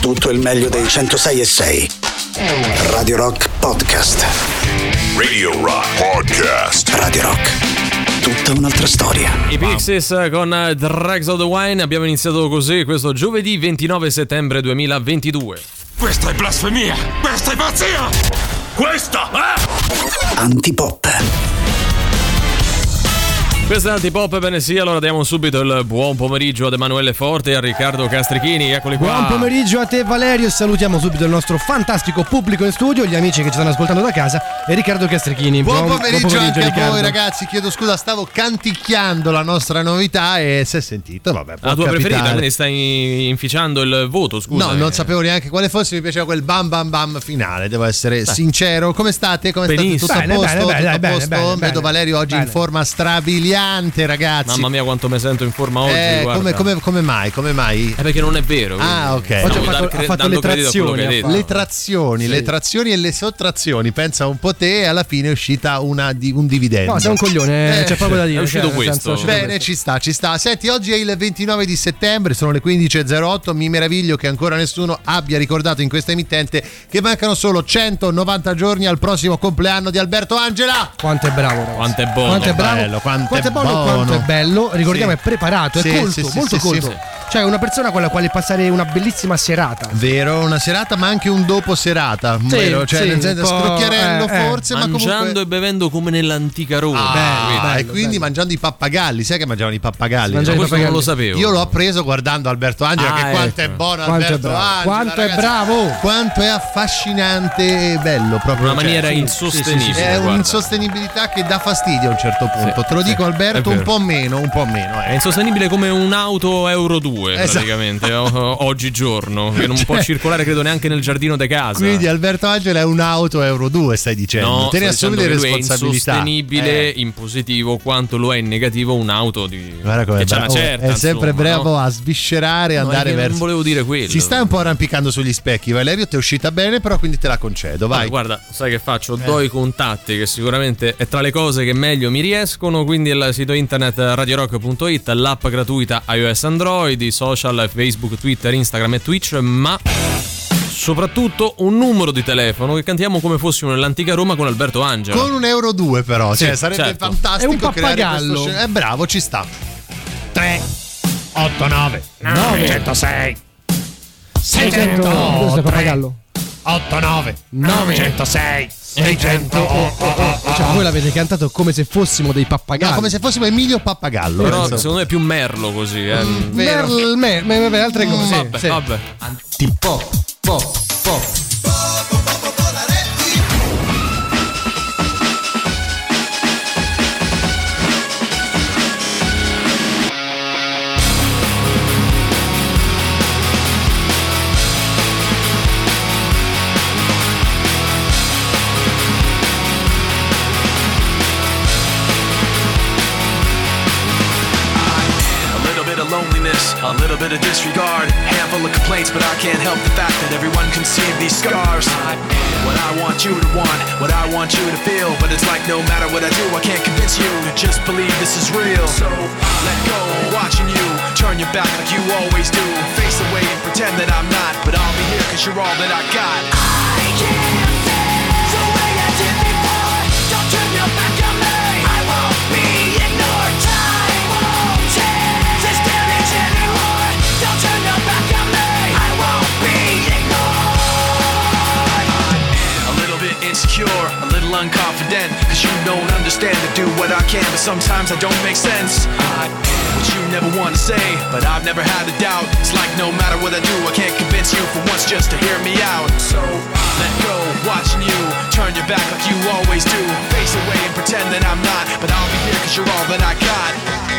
tutto il meglio dei 106 e 6. Radio Rock Podcast. Radio Rock Podcast. Radio Rock. Tutta un'altra storia. I Pixies con Drags of the Wine abbiamo iniziato così questo giovedì 29 settembre 2022. Questa è blasfemia! Questa è pazzia! Questa è... Antipop. Questa è Antipop, bene sì, allora diamo subito il buon pomeriggio ad Emanuele Forte e a Riccardo Castrichini, eccoli qua. Buon pomeriggio a te Valerio e salutiamo subito il nostro fantastico pubblico in studio, gli amici che ci stanno ascoltando da casa e Riccardo Castrichini. Buon, buon pomeriggio, buon pomeriggio anche Riccardo. a voi ragazzi, chiedo scusa, stavo canticchiando la nostra novità e si è sentito, vabbè. La tua capitare. preferita, quindi stai inficiando il voto, scusa. No, non eh. sapevo neanche quale fosse, mi piaceva quel bam bam bam finale, devo essere sincero. Come state? Come state? Benissimo. Tutto a Bene, posto? bene, bene, Tutto a bene, posto? bene, bene, Vedo Valerio oggi bene. in forma strabiliante, ragazzi. Mamma mia quanto mi sento in forma oggi, Eh, come, come- come mai? Come mai? È perché non è vero. Ah, quindi ok. stavo Oggi ha fatto- dar ha fatto le trazioni, ha. Le trazioni, Sì. le trazioni e le sottrazioni, pensa un po' te e alla fine è uscita una di- un dividendo. No, sei un coglione, Eh, c'è proprio da dire. è uscito cioè, questo. senso, è uscito Bene, questo. ci sta, ci sta. Senti, oggi è il 29 di settembre, sono le 15.08. Mi meraviglio che ancora nessuno abbia ricordato in questa emittente che mancano solo 190 giorni al prossimo compleanno di Alberto Angela. Quanto è bravo, ragazzi. Quanto è buono. Quanto è bravo, bello, quanto è buono, buono. quanto è bello. Ricordiamo, Sì. è preparato, Sì, è colto, sì, sì, molto sì, colto. sì. Cioè, una persona con la quale passare una bellissima serata. Vero, una serata, ma anche un dopo serata. Sì, vero? Cioè, sì, nel senso, scrocchiarello eh, eh. forse, ma Mangiando comunque. e bevendo come nell'antica Roma. Ah, bello, e quindi bello. mangiando i pappagalli, sai che mangiavano i pappagalli? Mangiano no? Questo non lo sapevo. Io l'ho appreso guardando Alberto Angela, Ah, che quanto ecco. è buono Quanto è Alberto. Angela. Quanto è ragazzi. bravo. Quanto è affascinante e bello proprio. Una maniera cioè, insostenibile. È guarda. un'insostenibilità che dà fastidio a un certo punto. Sì, Te lo dico, sì, Alberto, è un po' meno, un po' meno. È Eh. insostenibile come un'auto Euro 2 Esatto. praticamente oggigiorno, che non può circolare credo neanche nel giardino di casa. Quindi Alberto Angela è un'auto Euro 2, stai dicendo. No, Te ne assumi le responsabilità. È insostenibile Eh. in positivo quanto lo è in negativo un'auto di Guarda come che una bravo. certa. è sempre insomma, bravo no? a sviscerare e No, andare è verso. Non volevo dire quello. Si sta un po' arrampicando sugli specchi, Valerio. Ti è uscita bene, però quindi te la concedo. Vai. Eh. Vabbè, guarda, sai che faccio? Do i contatti che sicuramente è tra le cose che meglio mi riescono, quindi il sito internet radiorock.it, l'app gratuita iOS Android, i social Facebook, Twitter, Instagram e Twitch, ma soprattutto un numero di telefono che cantiamo come fossimo nell'antica Roma con Alberto Angela. Con un euro 2 però, Sì, cioè sarebbe certo. fantastico È un creare pappagallo. questo Eh, bravo, ci sta. 3 8 9 906 600 Questo è pappagallo. 8 9 906 600 Cioè voi l'avete cantato come se fossimo dei pappagalli No, come se fossimo Emilio Pappagallo. Però penso. secondo me è più merlo così. Eh. vero. Merl, mer, mer, mer, altre cose vabbè, sì. vabbè. Antipop, pop, pop. Little bit of disregard, handful of complaints, but I can't help the fact that everyone can see these scars. What I want you to want, what I want you to feel, but it's like no matter what I do, I can't convince you to just believe this is real. So let go, watching you turn your back like you always do, face away and pretend that I'm not, but I'll be here 'cause you're all that I got. I unconfident. Cause you don't understand to do what I can, but sometimes I don't make sense. I what you never want to say, but I've never had a doubt. It's like no matter what I do, I can't convince you for once just to hear me out. So let go, watching you turn your back like you always do. Face away and pretend that I'm not, but I'll be here cause you're all that I got.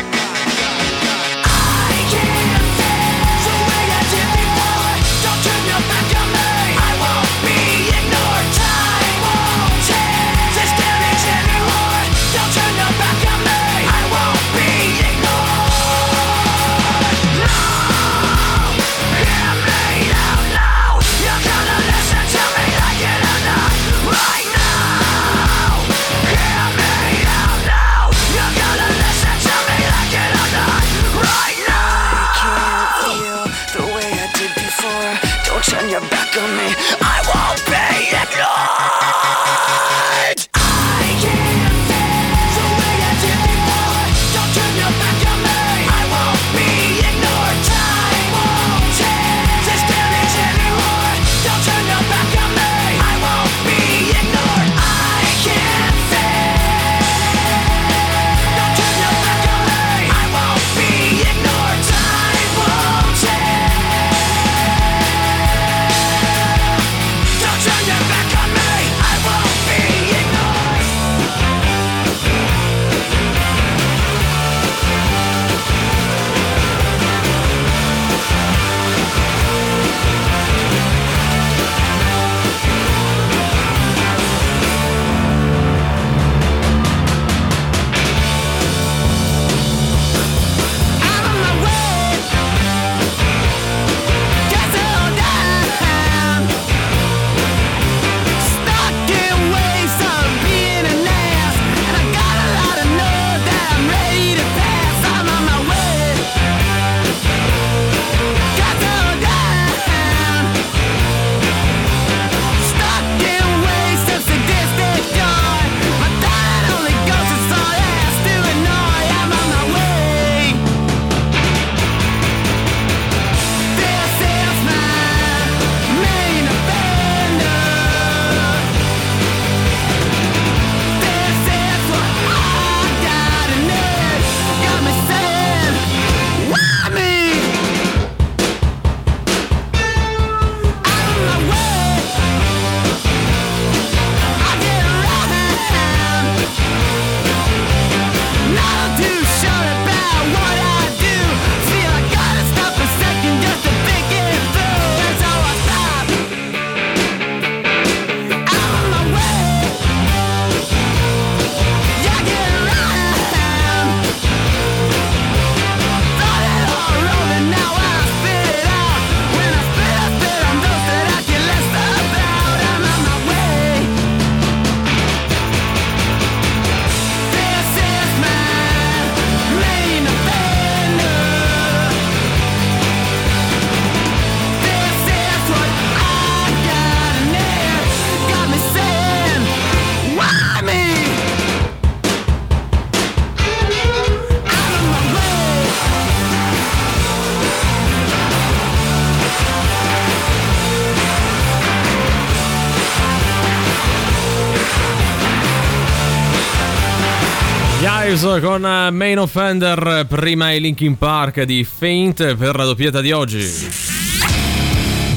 Ives con eh, Main Offender, prima i Linkin Park di Faint per la doppietta di oggi.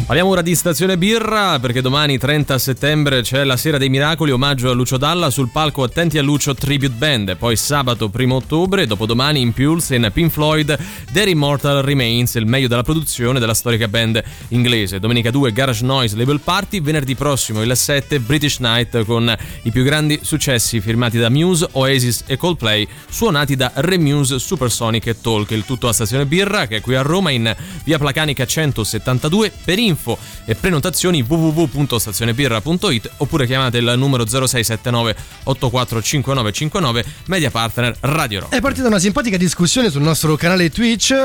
Parliamo ora di Stazione Birra perché domani 30 settembre c'è la Sera dei Miracoli, omaggio a Lucio Dalla sul palco Attenti a Lucio Tribute Band. Poi sabato 1 ottobre, dopodomani in Pulse in Pink Floyd, Their Immortal Remains, il meglio della produzione della storica band inglese. Domenica 2 Garage Noise Label Party, venerdì prossimo il 7 British Night con i più grandi successi firmati da Muse, Oasis e Coldplay, suonati da Remuse, Supersonic e Talk. Il tutto a Stazione Birra che è qui a Roma in via Placanica 172 per info e prenotazioni www.stazionebirra.it oppure chiamate il numero 0679 845959 media partner Radio Rock. È partita una simpatica discussione sul nostro canale Twitch. eh,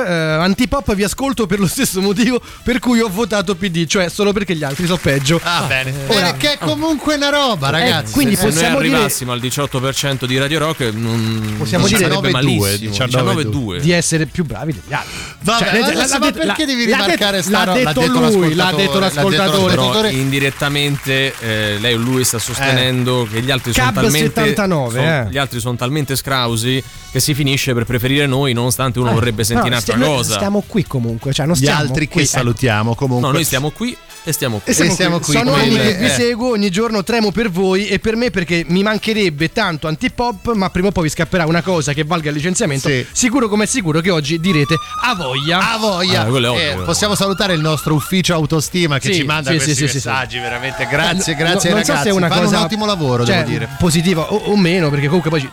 Antipop vi ascolto per lo stesso motivo per cui ho votato PD, cioè solo perché gli altri so peggio. Ah, bene. Ora- Bene, che è comunque una roba, ragazzi. quindi Se noi possiamo dire arrivassimo al 18% di Radio Rock non, Possiamo non dire sarebbe 19,2, malissimo. 19,2. 19,2. di essere più bravi degli altri. Vabbè, Cioè, adesso, l'ha ma detto- perché l'ha- devi l'ha rimarcare sta l'ha roba? detto lui, l'ha detto l'ascoltatore. Però indirettamente eh, lei o lui sta sostenendo che gli altri sono talmente 79, son- eh. gli altri sono talmente scrausi che si finisce per preferire noi nonostante uno vorrebbe sentire No, un'altra noi cosa. Stiamo qui comunque, cioè non Gli stiamo altri qui, che ecco. salutiamo comunque. No, noi stiamo qui e stiamo qui. E siamo, E siamo qui. qui, Sono anni che vi eh. seguo, ogni giorno tremo per voi e per me perché mi mancherebbe tanto antipop, ma prima o poi vi scapperà una cosa che valga il licenziamento. Sì. Sicuro come è sicuro che oggi direte a voglia. A voglia. Ah, quello è Eh, ovvio. possiamo salutare il nostro ufficio autostima che Sì, ci manda sì, questi sì, messaggi. Veramente grazie, no- grazie non ai so ragazzi. se è una Fanno cosa un ottimo lavoro, cioè, devo dire. positiva o, o meno, perché comunque poi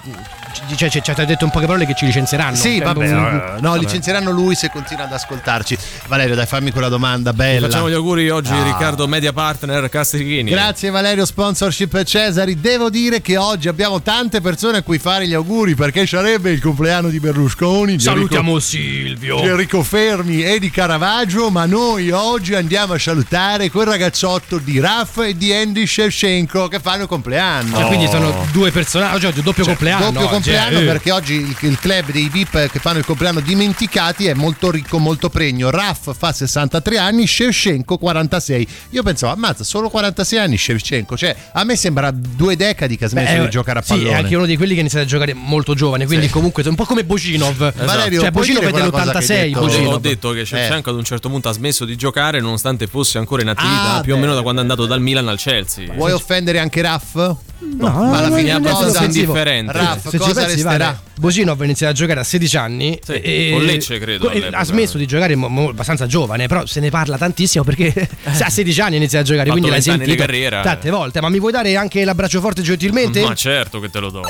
ci, cioè, cioè, ci ha detto in poche parole che ci licenzieranno. Sì, Cioè, vabbè, non- no, no, licenzieranno lui se continua ad ascoltarci. Valerio, dai, fammi quella domanda bella. Facciamo gli auguri oggi Ah. Riccardo Media Partner Castrichini. Grazie Valerio, sponsorship Cesari. Devo dire che oggi abbiamo tante persone a cui fare gli auguri perché sarebbe il compleanno di Berlusconi. di Salutiamo Enrico- Silvio. di Enrico Fermi e di Caravaggio, ma noi oggi andiamo a salutare quel ragazzotto di Raf e di Andy Shevchenko che fanno il compleanno. Cioè, quindi sono due personaggi, oggi doppio compleanno. Doppio oggi, compleanno eh. perché oggi il, il club dei VIP che fanno il compleanno dimenticati è molto ricco, molto pregno. Raf fa 63 anni, Shevchenko 46. Io pensavo, ammazza, solo 46 anni Shevchenko. Cioè, a me sembra due decadi che ha smesso Beh, di giocare a Sì, pallone. è anche uno di quelli che inizia a giocare molto giovane, quindi comunque è un po' come Bocinov. Valerio, cioè, puoi Bocinov dire è quella cosa che hai dell'86. detto? Ho Bocinov. detto che Shevchenko ad un certo punto ha smesso di giocare nonostante fosse ancora in attività, Ah, più o beh. meno da quando è andato dal Milan al Chelsea. Vuoi offendere anche Raff? No, ma alla fine è abbastanza indifferente. Raff, cosa resterà? vale, Bocinov ha iniziato a giocare a 16 anni Sì, e con Lecce, credo, e ha smesso di giocare mo- mo- abbastanza giovane però se ne parla tantissimo perché a 16 anni inizia a giocare Fatto quindi l'hai 20 anni di sentito carriera. tante volte ma mi vuoi dare anche l'abbraccio forte gentilmente? Ma certo che te lo do.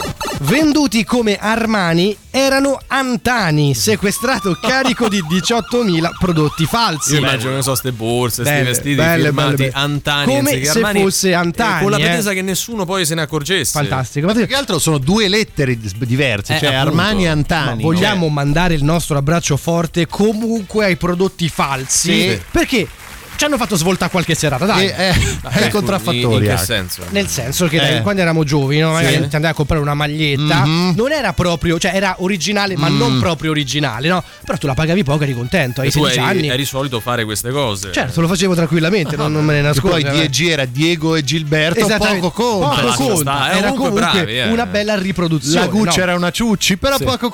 venduti come Armani erano Antani sequestrato carico di 18.000 prodotti falsi Io immagino che so ste borse, sti Belle, vestiti belle, firmati belle, belle. Antani Come se Armani, fosse eh, Antani, con la eh. pretesa che nessuno poi se ne accorgesse. fantastico Più che altro sono due lettere diverse, Eh, cioè appunto. Armani e Ma Antani. vogliamo mandare il nostro abbraccio forte comunque ai prodotti falsi Sì. perché ci hanno fatto svoltare qualche serata, dai. Eh, eh, è In, contraffattori. in che anche. senso? Nel senso che dai, Eh. quando eravamo giovani, no? magari Sì. ti andavi a comprare una maglietta, Mhm. non era proprio, cioè era originale, ma Mm. non proprio originale, no? Però tu la pagavi poco, eri contento, hai E tu 16 eri, anni. eri solito fare queste cose. Certo, lo facevo tranquillamente, non, non me ne nascondo. poi DG era Diego e Gilberto, poco conta. Poco conta. stare, eh, Era comunque comunque bravi, eh. una bella riproduzione. La Gucci no? era una Ciucci, però Sì. poco?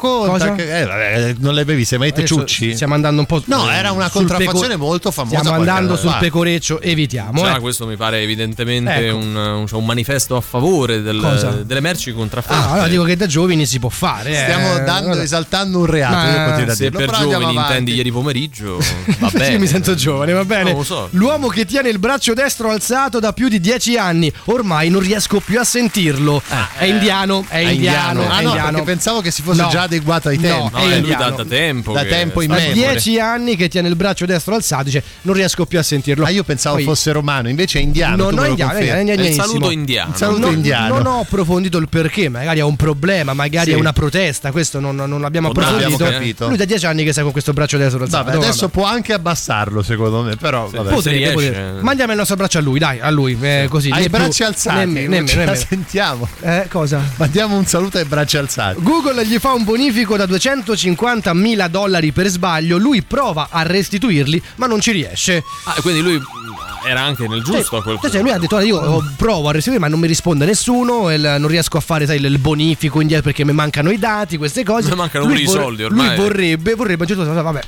Che- eh, vabbè, non le bevi, se mai te Adesso Ciucci? Stiamo andando un po'. No, era una contraffazione molto famosa Stiamo qualche andando sul pecoreccio, evitiamo. Già, eh. questo mi pare evidentemente Ecco. un, un- cioè un manifesto a favore del- delle merci contraffatte. Ah, allora dico che da giovani si può fare. eh. Stiamo dando, Guarda. esaltando un reato. Ma- io Se per però giovani avanti. intendi ieri pomeriggio, va Sì, bene. mi sento giovane, va bene. Non lo so. L'uomo che tiene il braccio destro alzato da più di dieci anni, ormai non riesco più a sentirlo. è indiano, è, È indiano, Ah è no, indiano. perché pensavo che si fosse No. già adeguato ai No, tempi. No, è è lui indiano. da, da tempo. Da tempo in sta- me. Ha dieci anni che tiene il braccio destro alzato, dice non riesco più a sentirlo. Ah, io pensavo Poi- fosse romano, invece è indiano. No, no, è indiano, è? È il saluto indiano. Il saluto non, indiano. non ho approfondito il perché, magari ha un problema, magari Sì. è una protesta, questo non, non l'abbiamo Non approfondito. abbiamo capito. Lui da dieci anni che sta con questo braccio destro alzato. Vabbè, adesso può anche abbassarlo, secondo me, però vabbè. Pot- Potrebbe, potrebbe. Mandiamo il nostro braccio a lui, dai, a lui, eh, così. Hai né i più- bracci alzati, nemmeno, ce la sentiamo. Eh, cosa? Mandiamo un saluto ai bracci alzati. Google gli fa un bonifico da 250 mila dollari per sbaglio, lui prova a restituirli ma non ci riesce. Ah, quindi lui era anche nel giusto a quel Cioè, lui ha detto "Guarda, io oh, provo a restituire ma non mi risponde nessuno, il- non riesco a fare sai, il bonifico indietro perché mi mancano i dati, queste cose. Mi mancano Lui pure i soldi ormai. Lui vorrebbe, vorrebbe a un certo punto, vabbè.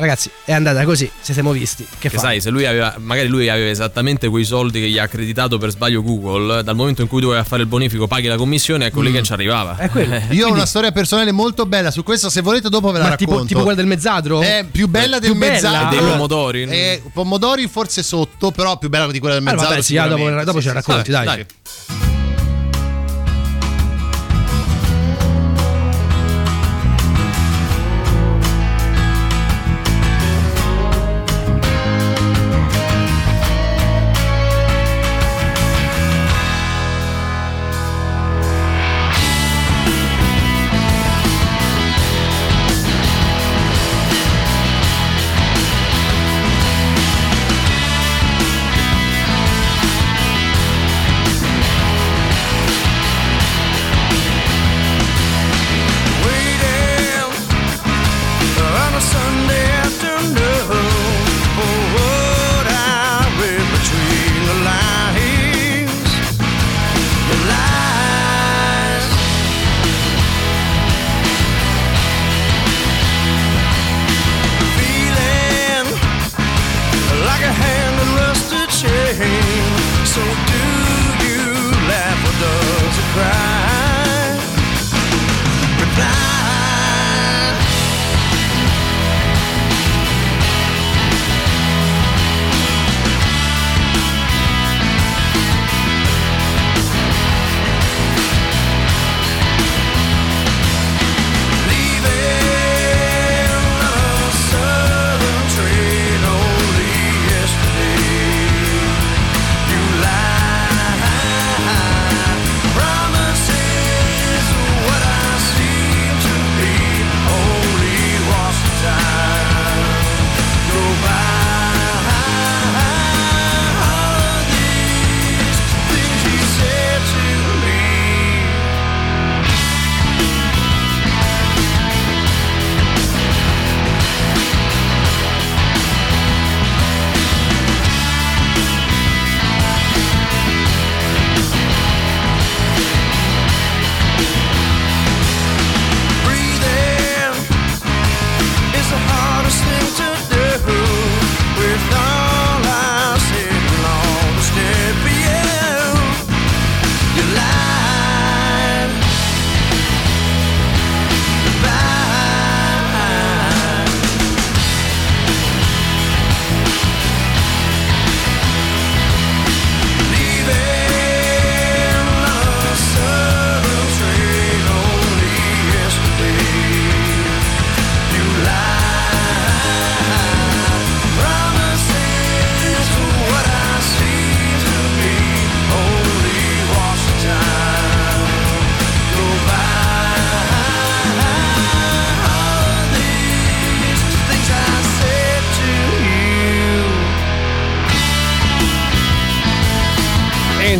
Ragazzi, è andata così, ci siamo visti. Che, Che sai, se lui aveva, magari lui aveva esattamente quei soldi che gli ha accreditato per sbaglio Google, dal momento in cui doveva fare il bonifico paghi la commissione, ecco Mm. lì che non ci arrivava. È quello. Io ho una storia personale molto bella su questo, se volete dopo ve la Ma tipo, racconto. tipo quella del mezzadro? È più bella Eh, del più bella? mezzadro. E dei Allora, pomodori? eh, pomodori forse sotto, però più bella di quella del Ah, mezzadro. vabbè, sì, dopo, dopo Sì, ce la racconti, sì. dai. Thank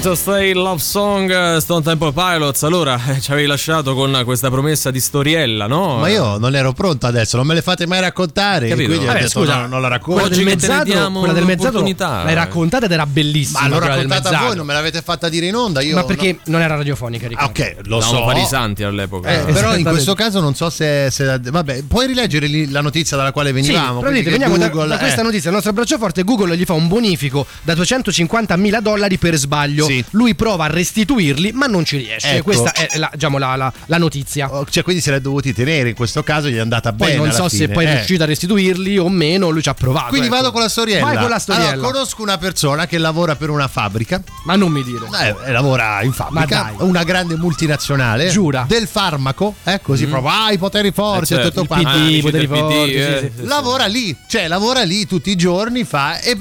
Train to Stay Love Song eh, Stone Temple Pilots. Allora, eh, ci avevi lasciato con questa promessa di storiella, no? Ma io non ero pronto adesso, non me le fate mai raccontare. Capito? Quindi ho Vabbè, detto, scusa, no, non la racconto. Quella Oggi del mezzato, quella del mezzato l'hai eh. raccontata ed era bellissima. Ma l'ho raccontata voi, non me l'avete fatta dire in onda. Io Ma perché no- non era radiofonica, Ah, Riccardo. ok, lo Dovevamo so. fare i santi all'epoca. Eh, però in questo caso non so se, se- Vabbè, puoi rileggere la notizia dalla quale Sì, venivamo? quindi dite, veniamo da- Google- da, questa eh. notizia. Il nostro braccio forte Google gli fa un bonifico da 250 mila dollari per sbaglio. Sì. Lui prova a restituirli, ma non ci riesce. Ecco. Questa è la, diciamo, la, la- la notizia. Oh, Cioè, quindi se li è dovuti tenere. In questo caso gli è andata Poi bene. non alla so se fine. poi è Eh. riuscito a restituirli o meno. Lui ci ha provato. Quindi ecco. vado con la storiella. Vai con la storiella. Allora, conosco una persona che lavora per una fabbrica. Ma non mi dire. Eh, lavora in fabbrica, una grande multinazionale Giura. del farmaco, eh, così proprio, ah, i poteri forti Eh, e certo, tutto il quanto. PD, i poteri forti, eh, sì, sì. sì, sì. Lavora lì, cioè lavora lì tutti i giorni fa e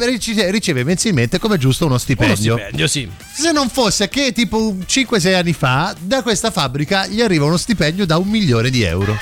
riceve, mensilmente come giusto uno Uno stipendio. stipendio, sì. Se non fosse che tipo 5-6 anni fa da questa fabbrica gli arriva uno stipendio da un milione di euro.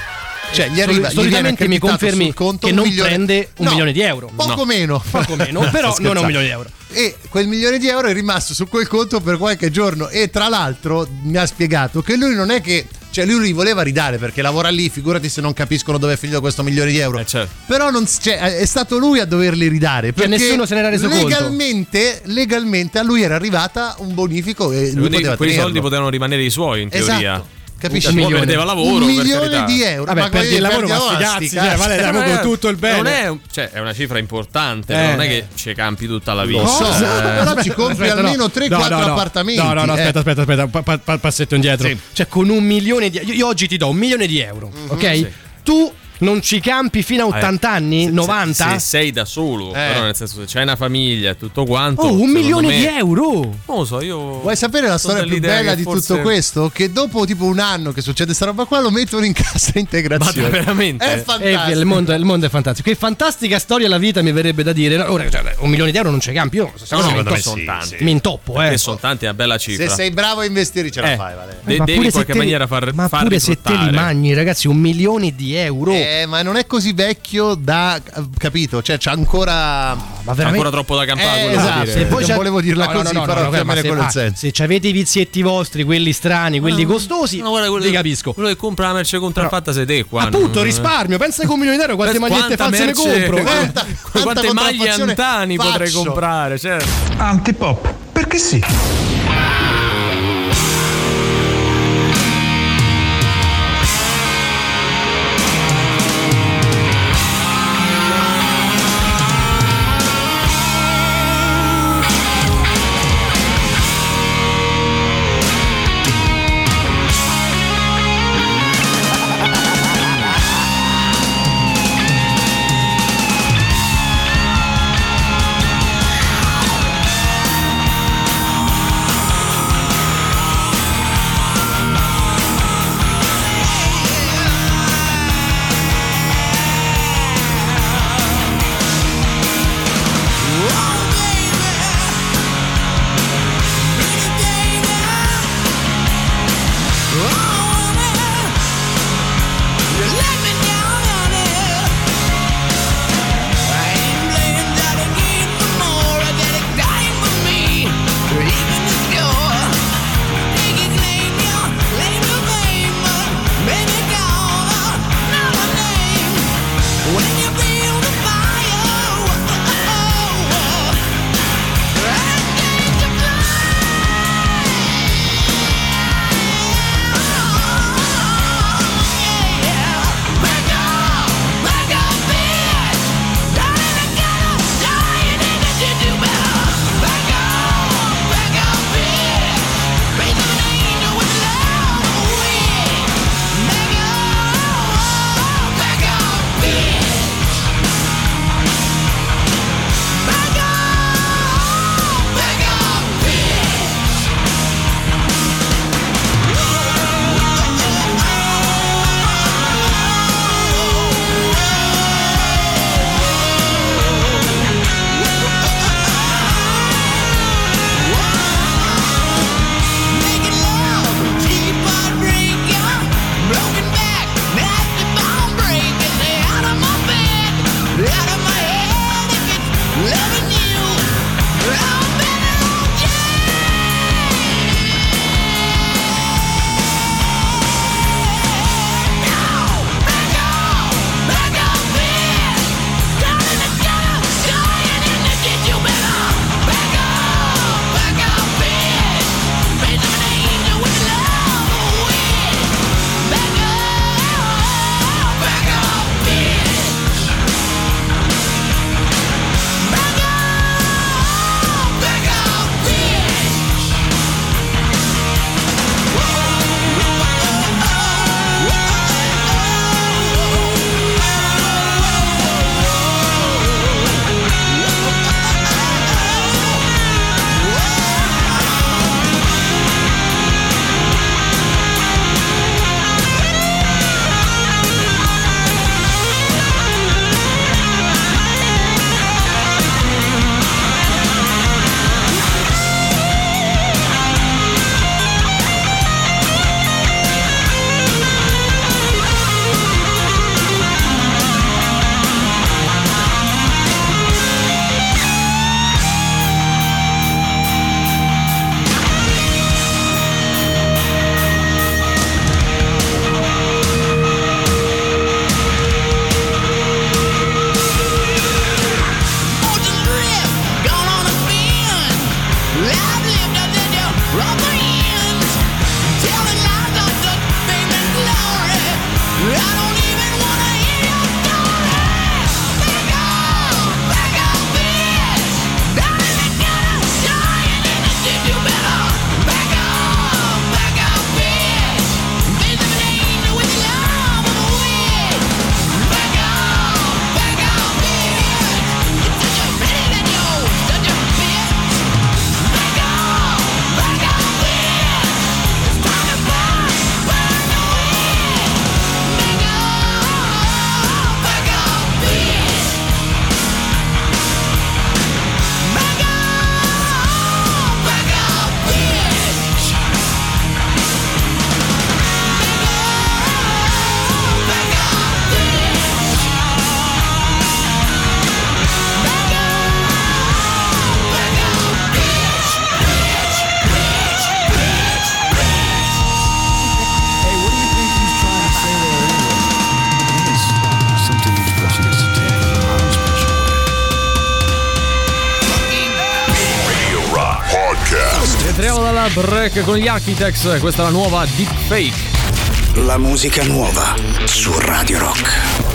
Cioè, gli arriva, gli Solitamente mi accreditato confermi conto che un non milione- prende un No, milione di euro. Poco No. meno. Poco meno, però non è un milione di euro. E quel milione di euro è rimasto su quel conto per qualche giorno. E tra l'altro mi ha spiegato che lui non è che. Cioè, lui li voleva ridare perché lavora lì, figurati se non capiscono dove è finito questo milione di euro. Eh, certo. Però non, cioè, è stato lui a doverli ridare. Perché nessuno se n'era reso conto. legalmente, legalmente a lui era arrivata un bonifico e lui Quindi poteva quei soldi potevano rimanere i suoi, in teoria. Capisci? Un milione. perdeva lavoro, un milione di euro. Vabbè, Ma perdi il lavoro, ma cazzi, cioè, vale, dai, con è- tutto il bene. Non è, un- cioè, è una cifra importante, Eh. non è che ci campi tutta la vita. Lo so, Eh. però ci compri Aspetta, almeno no. 3-4 No, no, no. appartamenti. No, no, no, eh. aspetta, aspetta, aspetta, pa- pa- pa- passetto indietro. Sì. Cioè, con un milione di io, io oggi ti do un milione di euro, ok? Tu non ci campi fino a 80 anni, Se- 90? Se, sei da solo, Eh. però nel senso se c'hai una famiglia e tutto quanto. oh, un milione me- di euro! Non lo so, io. Vuoi sapere la storia più bella di forse- tutto questo? Che dopo tipo un anno che succede sta roba qua lo mettono in cassa integrazione. Ma veramente? È Eh, fantastico. il, mondo, il mondo è fantastico. Che fantastica storia la vita mi verrebbe da dire. Ora, cioè, un milione di euro non ci campi. Io questa No, cosa no, mi, intoppo, sono tanti. sì. mi intoppo, eh. Sono tanti, è una bella cifra. Se sei bravo a investire ce la Eh. fai, Vale. De- Ma devi pure in se qualche te li- maniera far, ma far pure se te li mangi, ragazzi, un milione di euro. Eh, ma non è così vecchio da capito? Cioè, c'è ancora ma C'è veramente ancora troppo da campare. Eh, esatto. dire. Se voi- non volevo dirla così, però più o ma meno se, ah, senso. se avete i vizietti vostri, quelli strani, quelli costosi, No, guarda, quello, li capisco. Quello che compra la merce contraffatta sei te qua. Appunto, risparmio. Pensa che un milione di euro quante magliette false merce- ne compro. Quanta- Quante maglie antani potrei comprare? Certo. Antipop, perché sì? Break con gli Architects, questa è la nuova Deepfake. La musica nuova su Radio Rock.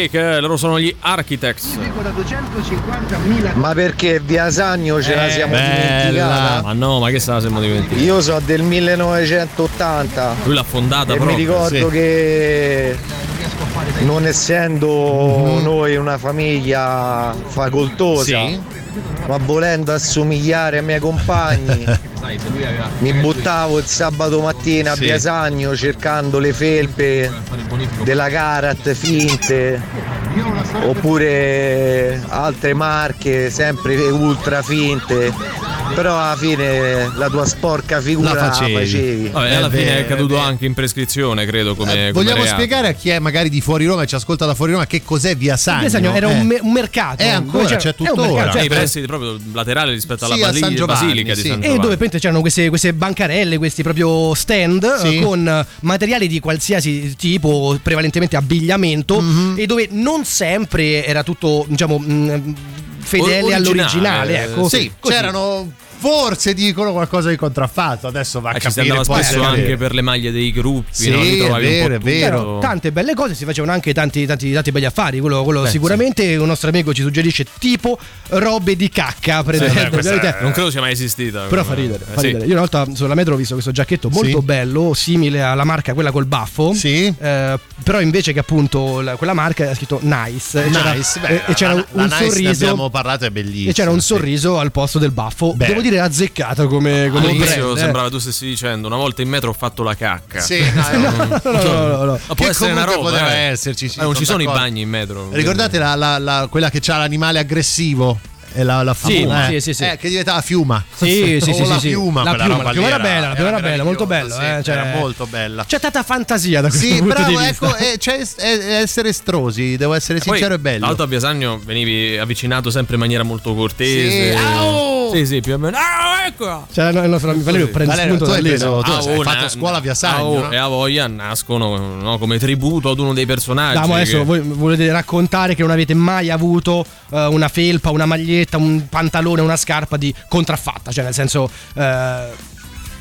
Deepfake, eh, loro sono gli Architects. Ma perché via Sagno ce la Eh, siamo bella. dimenticata? Ma no, ma che se la siamo dimenticati? Io so del 1980 Lui l'ha fondata e proprio. mi ricordo sì. che non essendo Mhm. noi una famiglia facoltosa, Sì. ma volendo assomigliare ai miei compagni, mi buttavo il sabato mattina Sì. a Biasagno cercando le felpe della Carat finte oppure altre marche sempre ultra finte però alla fine la tua sporca figura La la facevi. facevi, Vabbè, È alla fine è caduto è vero. anche in prescrizione, credo, come, Eh, come Vogliamo reato. spiegare a chi è magari di fuori Roma e ci ascolta da fuori Roma che cos'è Via Sagno? Via Sagno era Eh. un, me- un mercato. Eh, ancora, c'è è un tuttora. mercato, Nei certo. pressi proprio laterale rispetto alla Sì, basili- San Giovanni, basilica di sì. San E Giovanni. dove appunto c'erano queste, queste bancarelle, questi proprio stand Sì. eh, con eh, materiali di qualsiasi tipo, prevalentemente abbigliamento, Mhm. e dove non sempre era tutto, diciamo, mh, fedele Originale, all'originale. Ecco. Sì, Così. c'erano forse dicono qualcosa di contraffatto, adesso va a ci si capire andava poi spesso anche per le maglie dei gruppi, Sì, no? È vero, è vero. tante belle cose, si facevano anche tanti, tanti, tanti belli affari. Quello, quello Beh, sicuramente un nostro amico ci suggerisce tipo robe di cacca. Per Sì, beh, non credo sia mai esistita. Però fa ridere, Eh, fa sì. ridere. Io una volta sulla metro ho visto questo giacchetto molto Sì. bello, simile alla marca quella col baffo. Sì. Eh, però invece che appunto la- quella marca era scritto nice. E c'era, Nice, beh, e- c'era la- un la Nice ne sorriso. abbiamo parlato, è bellissimo. E c'era un sì. sorriso al posto del baffo. Beh, Devo dire dire azzeccata come, come All'inizio brand, eh. sembrava tu stessi dicendo una volta in metro ho fatto la cacca. Sì, no, No, no, no, no, no. Ma può Che essere una roba. poteva eh. esserci, sì, Ma non ci sono sono i d'accordo. bagni in metro. Ricordate la, la- la- quella che ha l'animale aggressivo? E la, la fiuma, sì, eh. sì, sì. Eh, che diventava fiuma. Sì, sì, sì, la sì, sì. fiuma, La roba la piuma lì era bella, la piuma era bella, molto bello, eh, cioè- Era molto bella. C'è tanta fantasia da questo Sì, punto bravo, di vista. ecco, eh, cioè, es- è- essere estrosi, devo essere sincero e bello. Tra l'altro a Biasagno venivi avvicinato sempre in maniera molto cortese. Sì. Au! Sì, sì, più o meno. Ah, ecco! Cioè, nostro amico Valerio prende Valerio, spunto tu da hai lì. preso- no? tu hai oh, fatto scuola a Biasagno, ah, oh, no? E a voglia nascono no, come tributo ad uno dei personaggi. Adesso volete raccontare che non avete mai avuto eh, una felpa, una maglietta, un pantalone, una scarpa di contraffatta, cioè nel senso eh,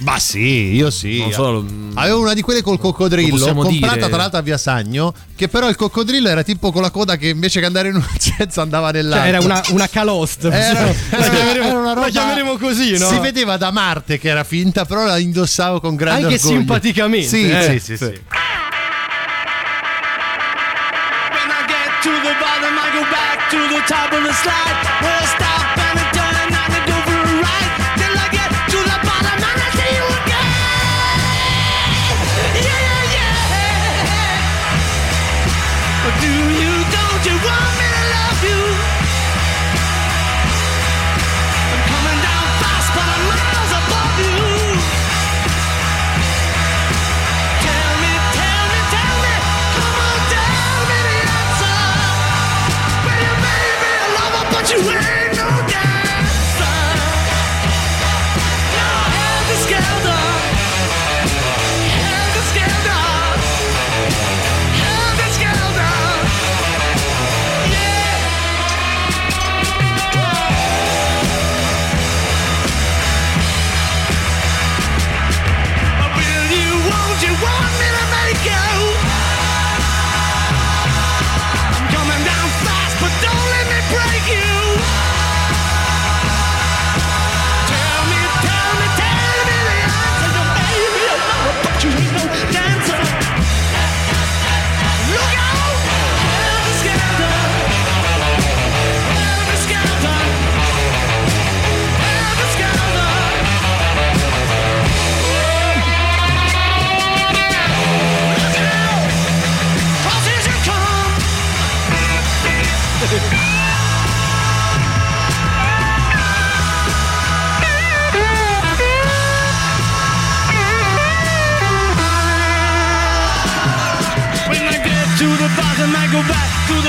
Ma sì, io sì. Non solo- Avevo una di quelle col coccodrillo, comprata dire. tra l'altro a Viasagno, che però il coccodrillo era tipo con la coda che invece che andare in un senso andava nell'altro. cioè, era una, una calost. Era, la, era- chiameremo, era una roba- la chiameremo così, no? Si vedeva da Marte che era finta, però la indossavo con grande Anche orgoglio. simpaticamente, Sì, eh. sì, sì, sì. When to the top of the slide. I stop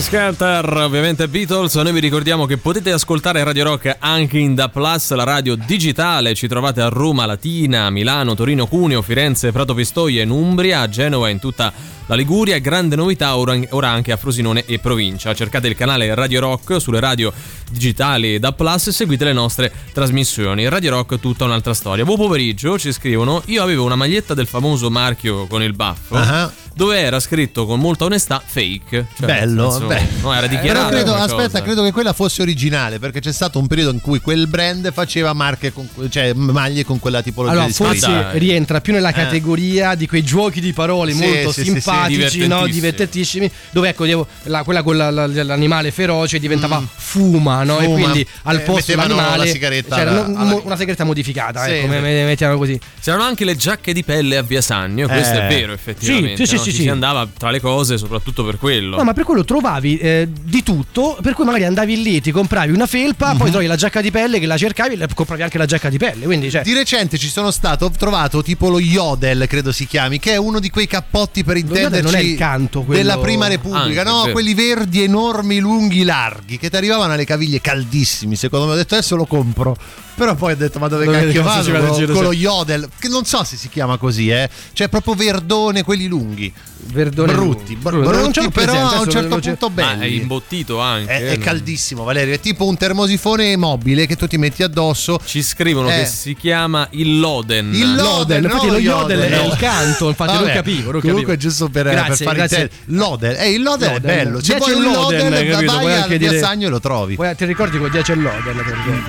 Skelter, ovviamente Beatles. Noi vi ricordiamo che potete ascoltare Radio Rock anche in Da Plus, la radio digitale. Ci trovate a Roma, Latina, Milano, Torino, Cuneo, Firenze, Prato Pistoia, in Umbria, a Genova, in tutta la Liguria. Grande novità ora anche a Frosinone e provincia. Cercate il canale Radio Rock sulle radio digitali da Plus e seguite le nostre trasmissioni. Radio Rock è tutta un'altra storia. Buon pomeriggio, ci scrivono. Io avevo una maglietta del famoso marchio con il baffo. Ah. Dove era scritto con molta onestà fake. Cioè, Bello, nel beh. No, era Però dichiarato. credo, come aspetta, credo che quella fosse originale perché c'è stato un periodo in cui quel brand faceva marche con, cioè maglie con quella tipologia Allora, di forse scritta. dai. rientra più nella categoria di quei giochi di parole Sì, molto sì, sì, sì, simpatici, no? divertentissimi. dove ecco, la- quella con la- la- l'animale feroce diventava fuma, no? E Mm. Fuma. quindi al Eh, posto mettevano dell'animale la sigaretta c'era alla- no- alla- mo- una sigaretta modificata, Sì, ecco, sì. me- me- mettiamo così. C'erano anche le giacche di pelle a Via Sannio, questo Eh. è vero effettivamente. Sì, sì, no? sì, Ci sì. si andava tra le cose soprattutto per quello. No, ma per quello trovavi eh, di tutto, per cui magari andavi lì, ti compravi una felpa, Mhm. poi trovi la giacca di pelle che la cercavi e compravi anche la giacca di pelle, quindi cioè Di recente ci sono stato, ho trovato tipo lo Yodel, credo si chiami, che è uno di quei cappotti per intenderci non è il canto, quello- della Prima Repubblica, Anche, no, sì. quelli verdi enormi, lunghi, larghi, che ti arrivavano alle caviglie caldissimi. Secondo me ho detto adesso lo compro. Però poi ho detto ma dove, Dove cacchio vado ci vado in con, giro, con lo Yodel, che non so se si chiama così, eh. Cioè proprio verdone, quelli lunghi. verdone brutti, br- l'ho brutti, però presente, a un certo lo- punto Ma è belli. imbottito anche. È, è no? caldissimo, Valerio. È tipo un termosifone mobile che tu ti metti addosso. Ci scrivono Eh. che si chiama il Loden. Il Loden, Loden, infatti no, lo Yodel, Yodel è no. il canto, infatti non Vabbè, capivo, non Comunque, capivo. giusto per, Grazie, per fare grazie. il Loden. Eh, il Loden, è bello. Vuoi il un Loden? Puoi vai anche al dire- Piazzagno e lo trovi. Ti ricordi con 10 Loden?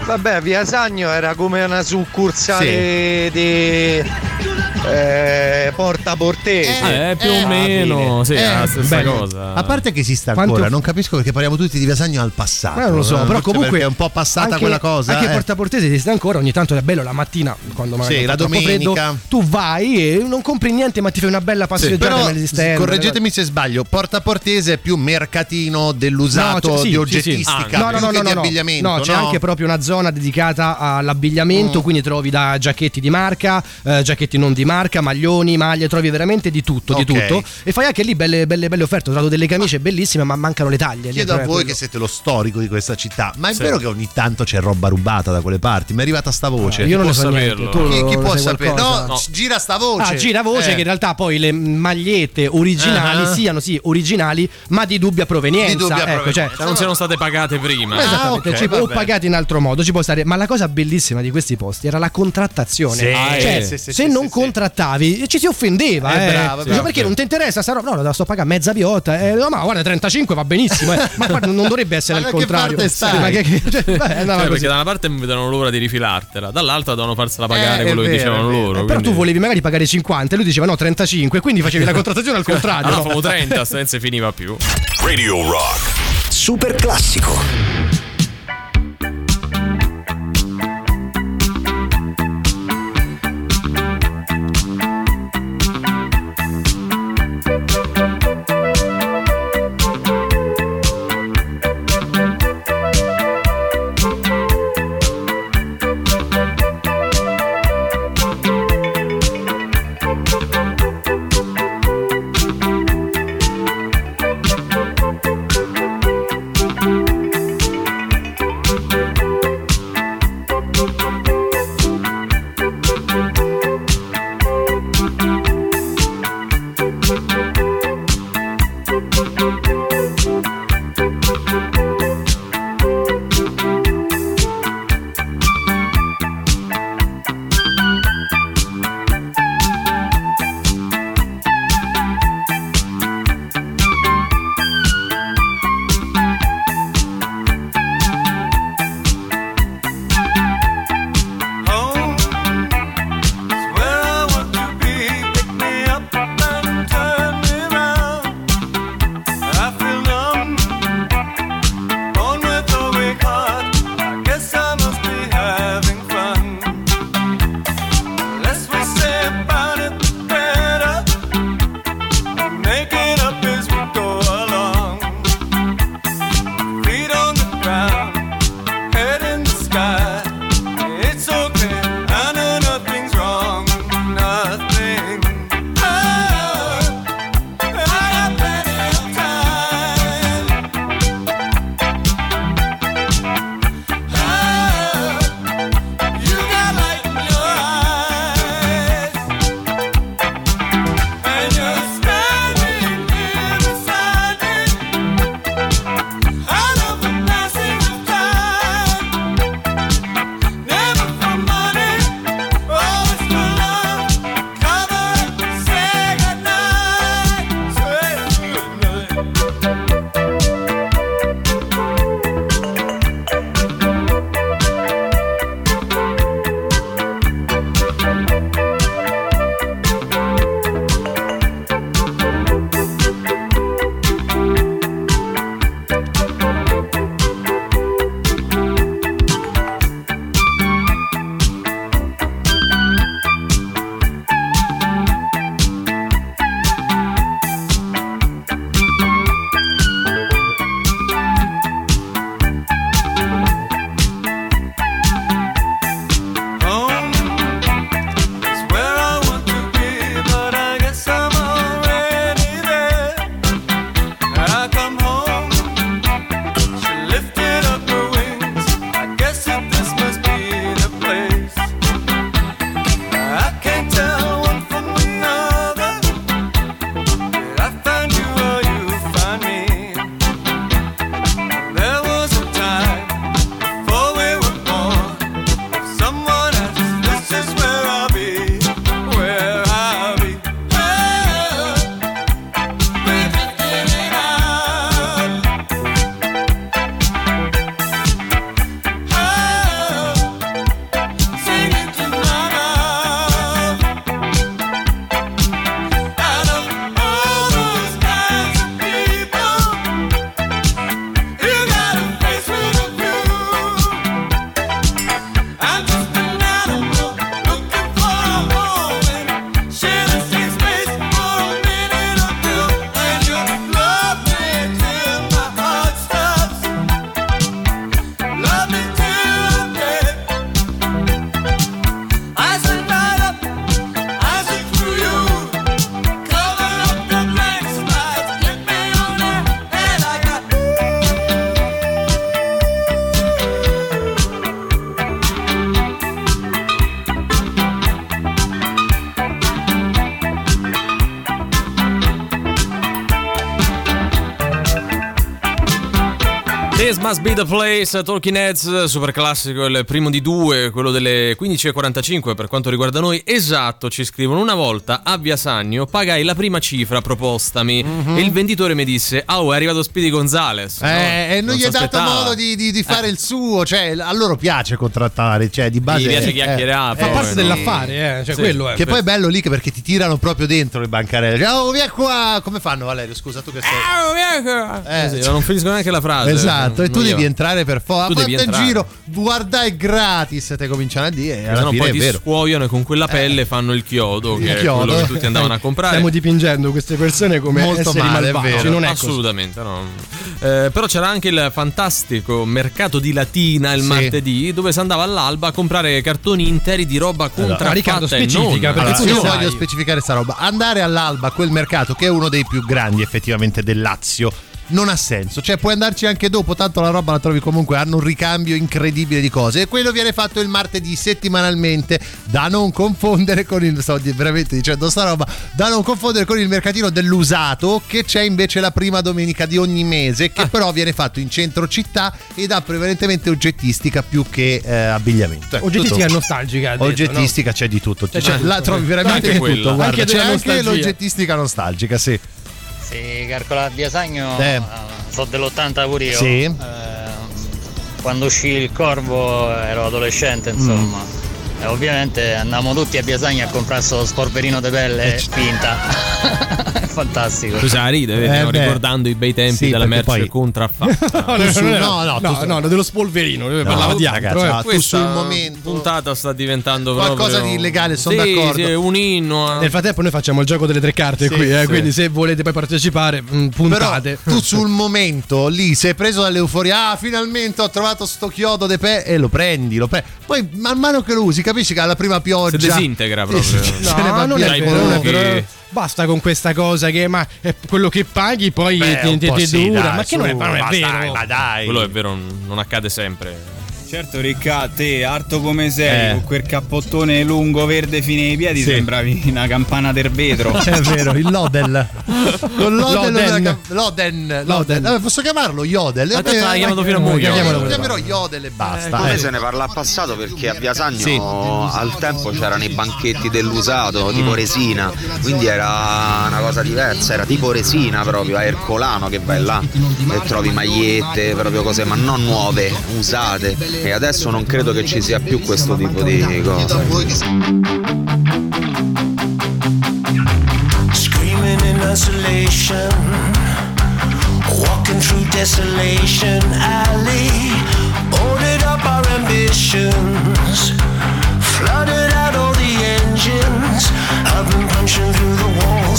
Vabbè, Via Sagno era come una succursale di eh, Porta Portese. Eh, più o meno, sì, è la stessa bello. cosa. A parte che esiste Quanto- ancora, non capisco perché parliamo tutti di Viasagno al passato. Ma non lo so, eh, però comunque è un po' passata anche- quella cosa. Anche eh. Porta Portese esiste ancora, ogni tanto è bello la mattina quando magari Sì, la domenica. freddo, tu vai e non compri niente, ma ti fai una bella passeggiata Però nell'esterno. correggetemi se sbaglio, Porta Portese è più mercatino dell'usato No, c'è- sì, di sì, oggettistica, sì. No, no, più no, no, di no, no. abbigliamento. No, c'è anche proprio una zona dedicata all'abbigliamento, Mm. quindi trovi da giacchetti di marca, eh, giacchetti non di marca, maglioni, maglie, trovi veramente di tutto, di tutto. E fai anche lì belle, belle, belle offerte. Ho trovato delle camicie bellissime, ma mancano le taglie. Chiedo a voi quello. che siete lo storico di questa città, ma è Sì. vero che ogni tanto c'è roba rubata da quelle parti? Mi è arrivata sta voce. Io non può so saperlo? Tu chi, chi può sapere? No, No. gira sta voce. Ah, gira voce Eh. che in realtà poi le magliette originali Ah. siano sì originali, ma di dubbia provenienza. Di dubbia ecco, provenienza. cioè, Cioè, non siano state pagate prima. Ah, Esattamente, ok, ci- o pagati in altro modo, ci può stare. Ma la cosa bellissima di questi posti era la contrattazione. Sì, cioè, sì, sì, se sì, non sì, contrattavi, ci si offendeva. Eh, eh. bravo, bravo. perché non ti interessa sta roba? No, la sto pagando mezza piotta. Eh, no, ma guarda, 35 va benissimo. eh. Ma guarda, non dovrebbe essere che contrario. parte stai? Ma che- che- cioè, beh, andava Cioè, perché da una parte non vedono l'ora di rifilartela, dall'altra devono farsela pagare Eh, quello è che vero, dicevano vero. loro. Eh, Però tu volevi magari pagare 50 e lui diceva no 35 quindi facevi la contrattazione al contrario Allora no? famo 30, sta non si finiva più. Radio Rock. Super classico. Must Be the Place, Talking Heads, super classico, il primo di due, quello delle 15.45 per quanto riguarda noi. Esatto, ci scrivono una volta a Via Sannio pagai la prima cifra propostami e il venditore mi disse "Ah, oh, è arrivato Speedy Gonzales". Eh, e non, gli si è dato modo di, di- di fare il suo, cioè a loro piace contrattare, cioè di base Gli piace eh, chiacchierare, Fa poi, parte no? dell'affare, eh. Cioè, Sì. quello è. Che poi è bello lì che perché ti tirano proprio dentro le bancarelle. Oh, via qua! Come fanno Valerio? Scusa, tu che sei. Eh, sì, non finisco neanche la frase. Esatto, e tu Non. Devi entrare per forza. Tu devi Guarda in entrare. giro, guarda è gratis, te cominciano a dire. E no poi è ti vero. scuoiono e con quella pelle fanno il chiodo, Il che è chiodo. quello che tutti andavano a comprare. Stiamo dipingendo queste persone come Molto esseri male, è malvagi. vero. Non è così. Assolutamente no. Eh, però c'era anche il fantastico mercato di Latina il Sì. martedì dove si andava all'alba a comprare cartoni interi di roba contraffatta Riccardo, non. specifica, perché Allora, tu io sai. voglio specificare sta roba. Andare all'alba a quel mercato, che è uno dei più grandi effettivamente del Lazio. Non ha senso, cioè puoi andarci anche dopo, tanto la roba la trovi comunque, hanno un ricambio incredibile di cose e quello viene fatto il martedì settimanalmente, da non confondere con il, sto veramente dicendo sta roba, da non confondere con il mercatino dell'usato che c'è invece la prima domenica di ogni mese, che però viene fatto in centro città ed ha prevalentemente oggettistica più che eh, abbigliamento. Ecco, Oggettistica tutto. nostalgica. detto, Oggettistica c'è di tutto, C'è Cioè, tutto. la trovi veramente Anche tutto. Guarda, Anche c'è anche l'oggettistica nostalgica, sì. Sì, calcola a Biasagno, Eh. eh, so dell'80 pure io. Sì. Eh, quando uscì il Corvo ero adolescente, insomma. Mm. E ovviamente andavamo tutti a Biasagno a comprare sto sporperino di pelle Eh, finta. È fantastico. Scusa, ride, Eh, stiamo beh. ricordando i bei tempi Sì, della merce poi- contraffatta. No, no, no, no, no, no, tu- no, dello spolverino. Lui No, parlava di altro. ragazzi, eh. tu Questa sul momento- puntata sta diventando Qualcosa proprio- di illegale, sono Sì, d'accordo. Sì, un inno. eh. Nel frattempo noi facciamo il gioco delle tre carte Sì, qui, eh, sì. quindi se volete poi partecipare, mh, Però puntate. tu sul momento lì sei preso dall'euforia, ah finalmente ho trovato sto chiodo de pe e lo prendi, lo prendi. Poi man mano che lo usi capisci che alla prima pioggia Si disintegra proprio. No, non via è vero, non è vero. Basta con questa cosa che ma è quello che paghi poi Beh, ti, ti- ti sì, dura. dai, ma che su, non è, ma non è ma vero. dai, ma dai. Quello è vero, non accade sempre. Certo, Ricca, te, arto come sei, Eh. con quel cappottone lungo verde fine ai piedi, Sì. sembravi una campana del vetro. È vero, il Lodel. Con Lodel. Loden. Loden. Loden. Vabbè, posso chiamarlo Yodel? Ma Vabbè, l'hai chiamato eh, fino a eh, Yodel. Lo chiamerò Yodel e basta. Come eh. se ne parla al passato perché a Biasagno Sì. al tempo c'erano i banchetti dell'usato, tipo resina, quindi era una cosa diversa, era tipo resina proprio, a Ercolano che vai là e trovi magliette, proprio cose, ma non nuove, usate. E adesso non credo che ci sia più questo tipo di cose. Walking through desolation alley, boarded up our ambitions,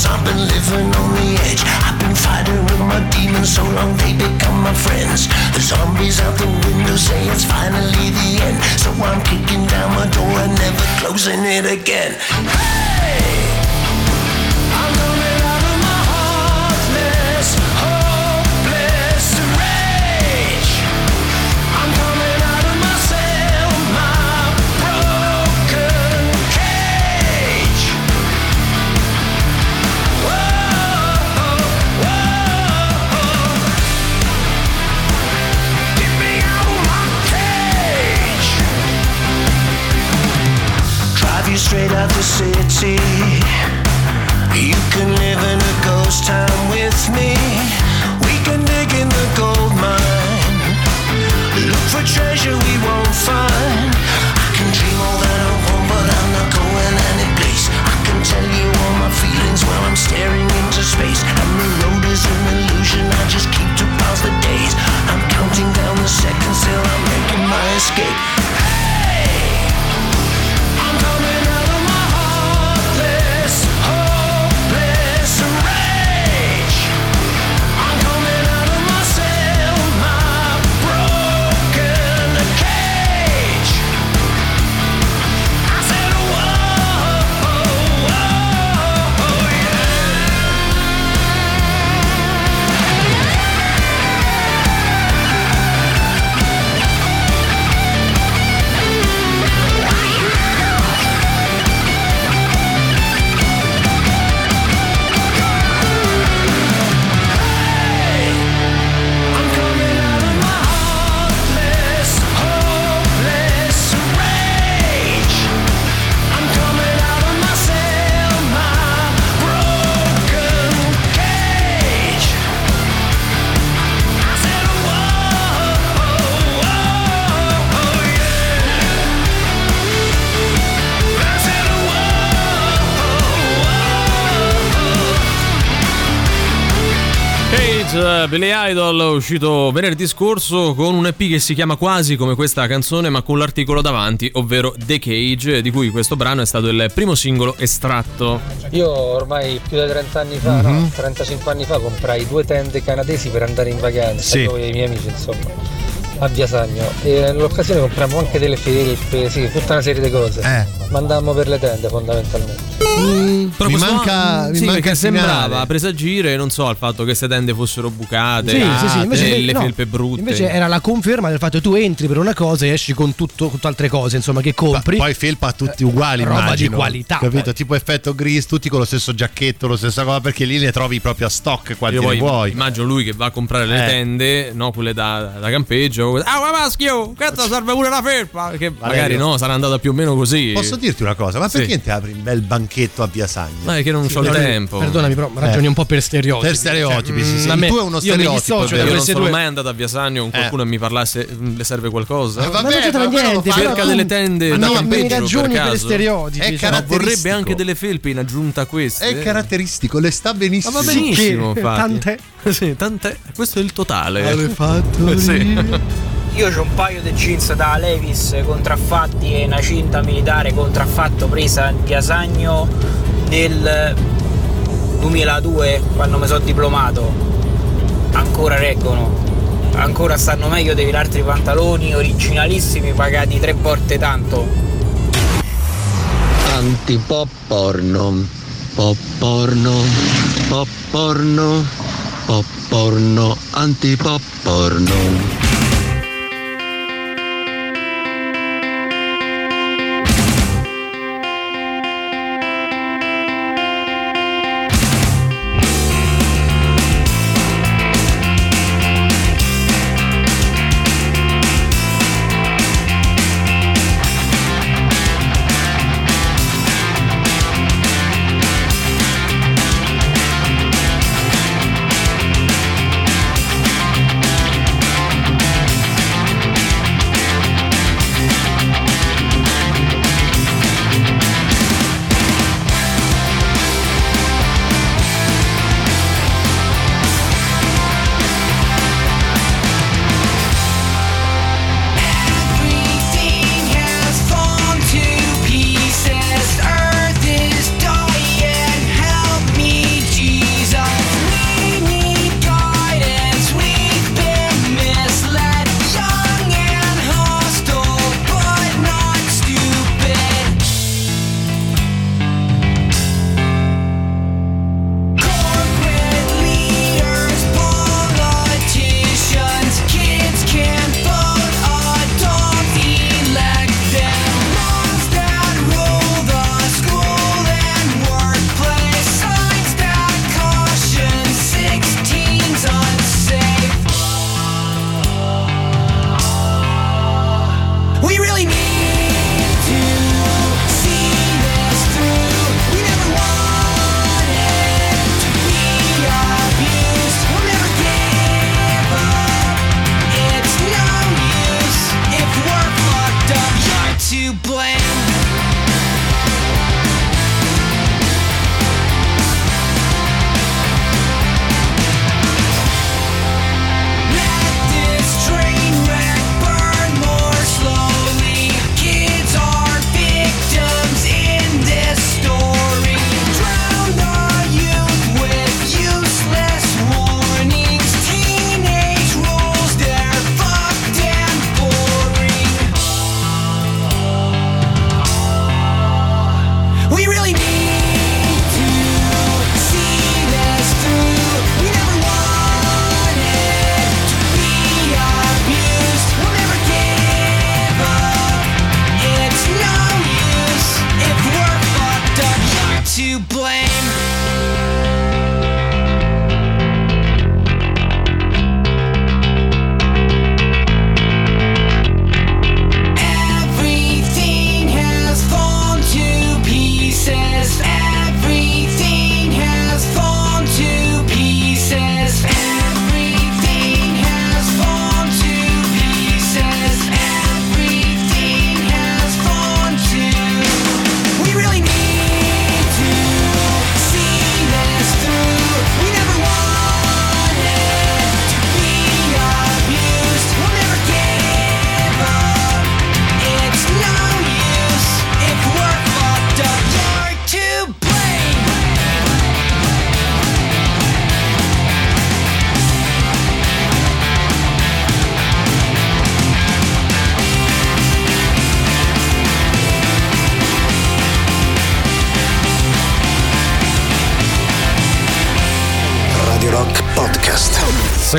I've been living on the edge. I've been fighting with my demons so long they become my friends. The zombies out the window say it's finally the end, so I'm kicking down my door and never closing it again. City. You can live in a ghost town Billy Idol, uscito venerdì scorso con un EP che si chiama quasi come questa canzone, ma con l'articolo davanti, ovvero The Cage, di cui questo brano è stato il primo singolo estratto. Io ormai più di 30 anni fa, Mhm. no, 35 anni fa, comprai due tende canadesi per andare in vacanza Sì. con i miei amici, insomma, a Via Sagno. E nell'occasione comprammo anche delle felpe, sì, tutta una serie di cose. Eh. Ma andammo per le tende fondamentalmente. Però Mi manca- mi sì, manca perché sembrava presagire, non so, al fatto che queste tende fossero bucate, Sì, sì, sì, invece, e le no, felpe brutte. invece era la conferma del fatto che tu entri per una cosa e esci con tutto, con altre cose, insomma, che compri. Poi felpa tutti uguali, Roba immagino. di qualità. Capito? poi. Tipo effetto gris, tutti con lo stesso giacchetto, lo stessa cosa, perché lì ne trovi proprio a stock quanti Io poi vuoi. immagino lui che va a comprare le Eh. tende, no, quelle da, da campeggio. Ah, ma maschio, questo serve pure la felpa. Perché magari no, sarà andata più o meno così. Posso dirti una cosa? Ma Sì. perché non ti apri un bel banchetto a Via Sagno? Ma è che non c'ho il Perdonami- tempo. Perdonami, però ragioni Eh. un po' per stereotipi. Per stereotipi, sì, sì. a Il me- tuo è uno io mi stereotipo, vero. Io non sono due. mai andato a Via Sagno con qualcuno e mi parlasse, "Mm, le serve qualcosa? Eh, vabbè, Ma non niente, Cerca tu- delle tende Ma da no, campeggio ragioni per per stereotipi. Cioè. Ma vorrebbe anche delle felpe in aggiunta a queste. È caratteristico, le sta benissimo. Ma va benissimo, tant'è. Sì, tant'è. Questo è il totale. Alle fattorie. Sì. Io ho un paio di jeans da Levis contraffatti e una cinta militare contraffatto presa in Piasagno nel 2002 quando mi sono diplomato. Ancora reggono. Ancora stanno meglio degli altri pantaloni originalissimi pagati tre volte tanto. Antipop porno, pop porno, pop porno, pop porno, antipop porno.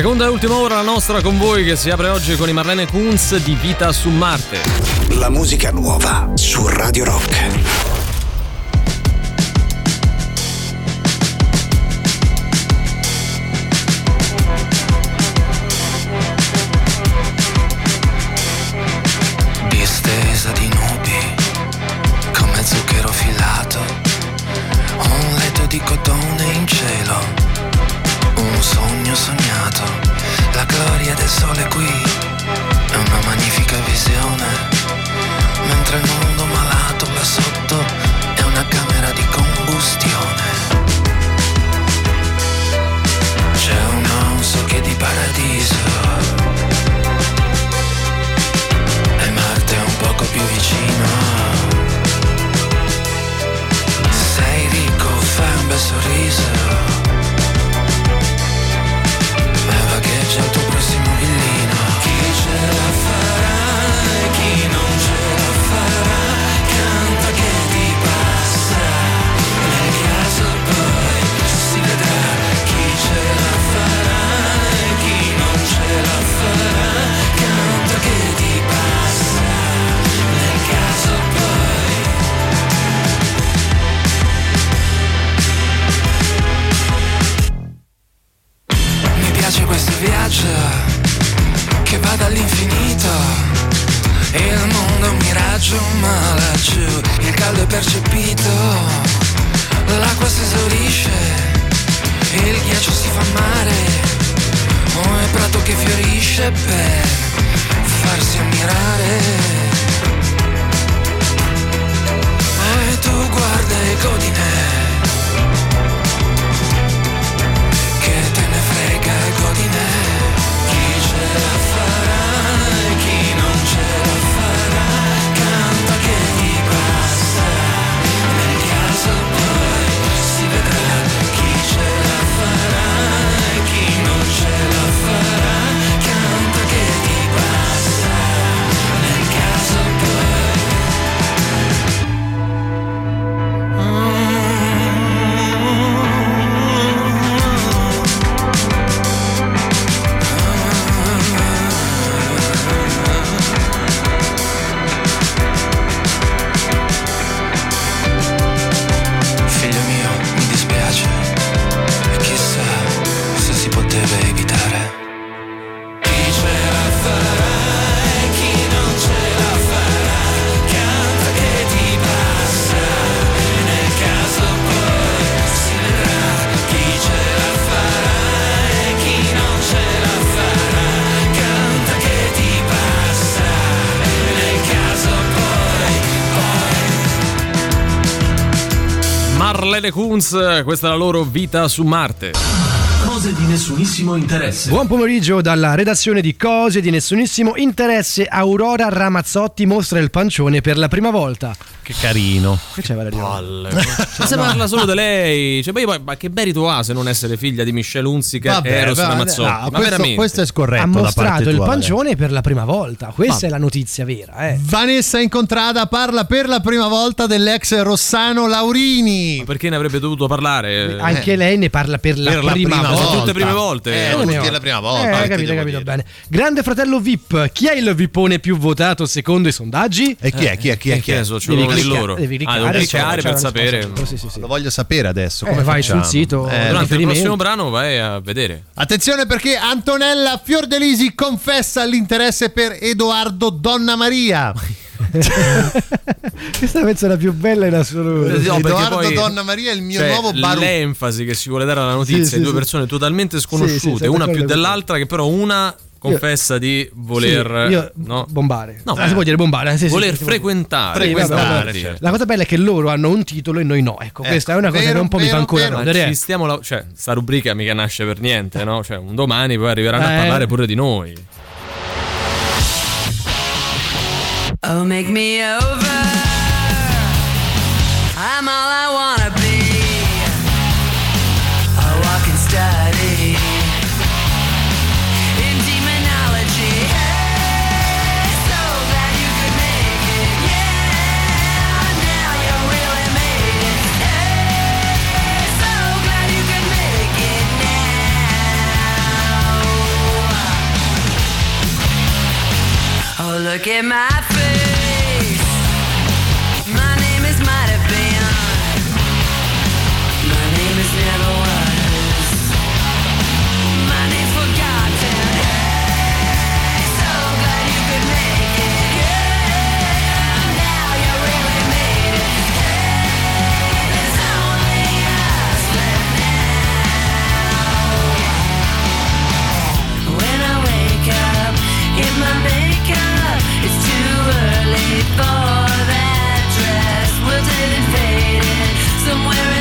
Seconda e ultima ora la nostra con voi che si apre oggi con i Marlene Kunz di Vita su Marte. La musica nuova su Radio Rock. Del sole qui, Marlene Kunz, questa è la loro Vita su Marte. Cose di nessunissimo interesse. Buon pomeriggio dalla redazione di Cose di nessunissimo interesse. Aurora Ramazzotti mostra il pancione per la prima volta. Che carino. Che c'è Valerio? Ma se parla solo di lei, cioè, poi, poi, ma che merito ha se non essere figlia di Michelle Hunziker Vabbè, e Eros vabbè, Ramazzotti? no, ma questo- veramente? questo è scorretto Ha mostrato il tua, pancione per la prima volta. Questa Vabbè. è la notizia vera, eh. Vanessa Incontrada parla per la prima volta dell'ex Rossano Laurini. Ma perché ne avrebbe dovuto parlare? Anche lei ne parla per la, Per la prima, prima volta. Sono tutte prime volte. Eh, Come tutti no? è la prima volta. Eh, capito, capito dire. bene. Grande fratello VIP, chi è il VIPone più votato secondo i sondaggi? E chi è? Chi è? Chi è? Eh, Chi è? che ne so, ce lo Devi cliccare- loro. devi ah, devo cliccare c'è per sapere. Sì, sì, sì. Lo voglio sapere adesso. Eh, Come vai facciamo? sul sito, Eh, Durante il prossimo brano vai a vedere. Attenzione perché Antonella Fiordelisi confessa l'interesse per Edoardo Donna Maria. Questa penso è la più bella in assoluto. No, perché Edoardo poi- Donna Maria è il mio Cioè, nuovo baru. l'enfasi che si vuole dare alla notizia Sì, sì, di due sì. persone totalmente Sì, sì, sconosciute, sono una più dell'altra, che però una confessa di voler Sì, io- no? bombare. No, Ah, si può dire bombare? Sì, voler sì, frequentare. Vabbè. dire. La cosa bella è che loro hanno un titolo e noi no. Ecco, questa è una cosa vero, che un po' mi fa vero, ancora vero. Ma rodere. ci stiamo la- cioè, sta rubrica mica nasce per niente, no? Cioè, un domani poi arriveranno Eh. a parlare pure di noi. Oh, make me over. I'm all I wanna Oh, look at my face. Somewhere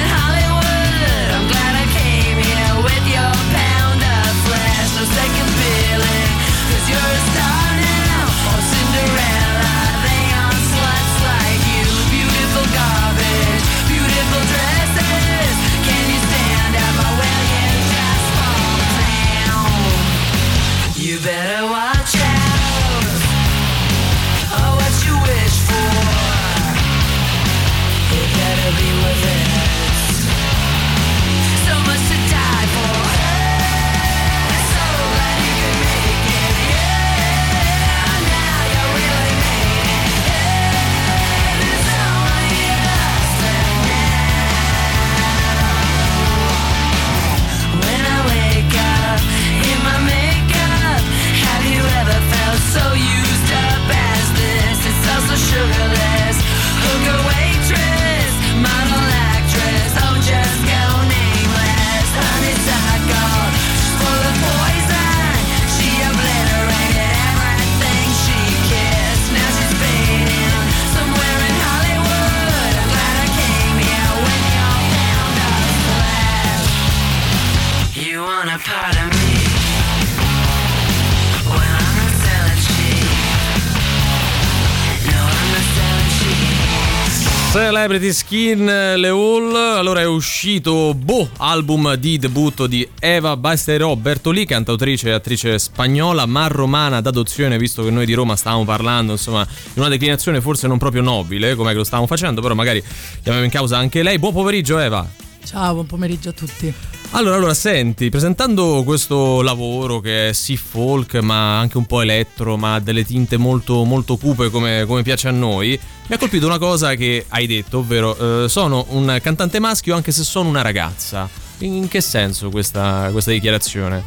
Celebrity Skin Le Hall, allora è uscito Boh, album di debutto di Eva Basterò Bertolì, cantautrice e attrice spagnola, ma romana d'adozione, visto che noi di Roma stavamo parlando, insomma, in una declinazione forse non proprio nobile, come lo stavamo facendo, però magari chiamiamo in causa anche lei. Buon pomeriggio Eva. Ciao, buon pomeriggio a tutti. Allora, allora, senti, presentando questo lavoro che è sì folk, ma anche un po' elettro, ma ha delle tinte molto, molto cupe come, come piace a noi, mi ha colpito una cosa che hai detto, ovvero eh, sono un cantante maschio anche se sono una ragazza. In che senso questa, questa dichiarazione?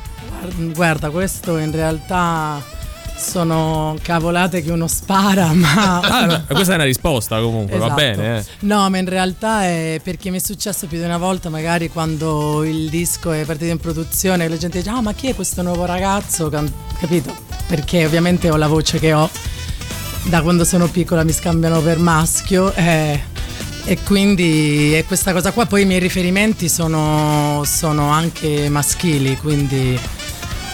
Guarda, questo in realtà sono cavolate che uno spara, ma... Ah, no, questa è una risposta comunque, va Esatto. bene. eh. No, ma in realtà è perché mi è successo più di una volta, magari quando il disco è partito in produzione, la gente dice: Ah, ma chi è questo nuovo ragazzo? Capito? Perché ovviamente ho la voce che ho da quando sono piccola, mi scambiano per maschio. eh, e quindi è questa cosa qua. Poi i miei riferimenti sono, sono anche maschili, quindi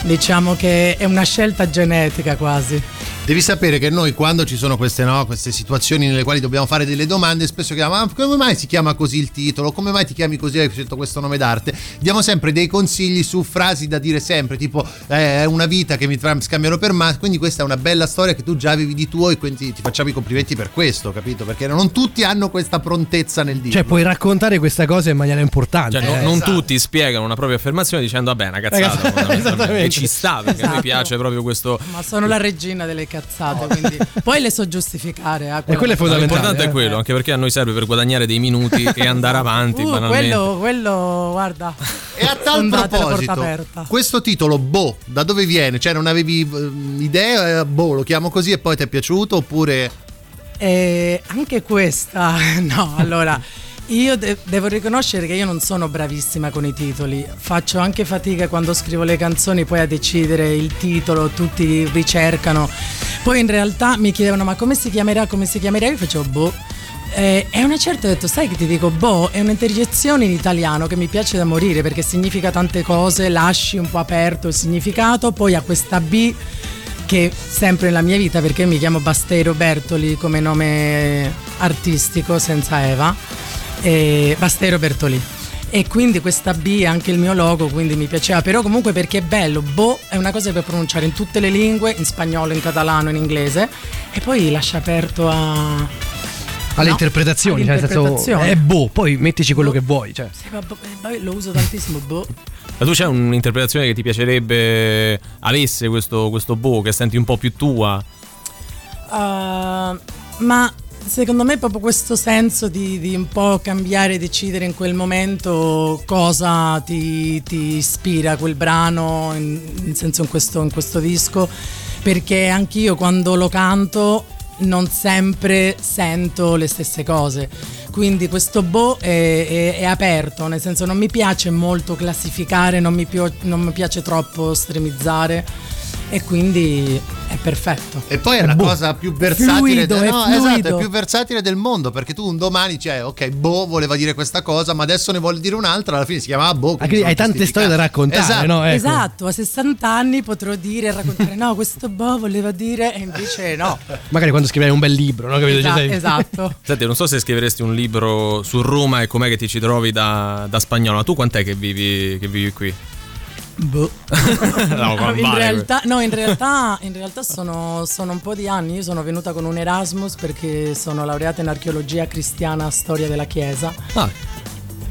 diciamo che è una scelta genetica quasi. Devi sapere che noi quando ci sono queste, no, queste situazioni nelle quali dobbiamo fare delle domande, spesso chiamiamo, ma come mai si chiama così il titolo? Come mai ti chiami così? Hai scelto questo nome d'arte? Diamo sempre dei consigli su frasi da dire sempre, tipo eh, è una vita che mi tra- scambiano per ma, quindi questa è una bella storia che tu già avevi di tuo e quindi ti facciamo i complimenti per questo, capito? Perché non tutti hanno questa prontezza nel dire. Cioè, puoi raccontare questa cosa in maniera importante. Cioè, Eh, non esatto. tutti spiegano una propria affermazione dicendo vabbè, una cazzata, Ragazzi, fondamentalmente. esattamente. e ci sta perché Esatto. piace proprio questo Ma sono la regina delle cazzate, quindi poi le so giustificare. eh, No, L'importante eh. è quello, anche perché a noi serve per guadagnare dei minuti e andare avanti Uh, banalmente. quello, quello, guarda. E a tal proposito, aperta. questo titolo, Boh, da dove viene? Cioè, non avevi eh, idea? eh, Boh, lo chiamo così e poi ti è piaciuto? Oppure. E anche questa, no, allora. Io de- devo riconoscere che io non sono bravissima con i titoli, faccio anche fatica quando scrivo le canzoni poi a decidere il titolo, tutti ricercano. Poi in realtà mi chiedevano ma come si chiamerà, come si chiamerà, io facevo boh. Eh, e a una certa ho detto, sai che ti dico, boh, è un'interjezione in italiano che mi piace da morire perché significa tante cose, lasci un po' aperto il significato, poi ha questa B che sempre nella mia vita, perché mi chiamo Basteiro Bertoli come nome artistico senza Eva, e Basteiro Bertoli. E quindi questa B è anche il mio logo, quindi mi piaceva, però comunque perché è bello, boh è una cosa per pronunciare in tutte le lingue, in spagnolo, in catalano, in inglese, e poi lascia aperto a... Alle No, interpretazioni, cioè nel senso è boh, poi mettici quello che vuoi. Cioè. Sì, ma boh, eh, vabbè, lo uso tantissimo, boh. Ma tu c'è un'interpretazione che ti piacerebbe avesse questo, questo boh, che senti un po' più tua? Uh, ma secondo me proprio questo senso di, di un po' cambiare decidere in quel momento cosa ti, ti ispira quel brano, in, in senso in questo, in questo disco, perché anch'io quando lo canto non sempre sento le stesse cose. Quindi questo boh è, è- è aperto, nel senso non mi piace molto classificare, non mi, pio- non mi piace troppo streamizzare e quindi è perfetto. E poi è la boh. cosa più versatile, Fluido, de- no, esatto, è più versatile del mondo perché tu un domani cioè, ok, boh, voleva dire questa cosa, ma adesso ne vuole dire un'altra, alla fine si chiama boh. Anche sono hai tante storie da raccontare, Esatto. no? Ecco. Esatto, a 60 anni potrò dire e raccontare no, questo boh voleva dire e invece no. Magari quando scriverai un bel libro, no? Capito? Cioè, sei- esatto. Senti, non so se scriveresti un libro su Roma e com'è che ti ci trovi da, da spagnolo. Ma tu quant'è che vivi, che vivi qui? Boh. no, ma in, realtà, no, in realtà, in realtà sono, sono un po' di anni. Io sono venuta con un Erasmus perché sono laureata in archeologia cristiana, storia della Chiesa.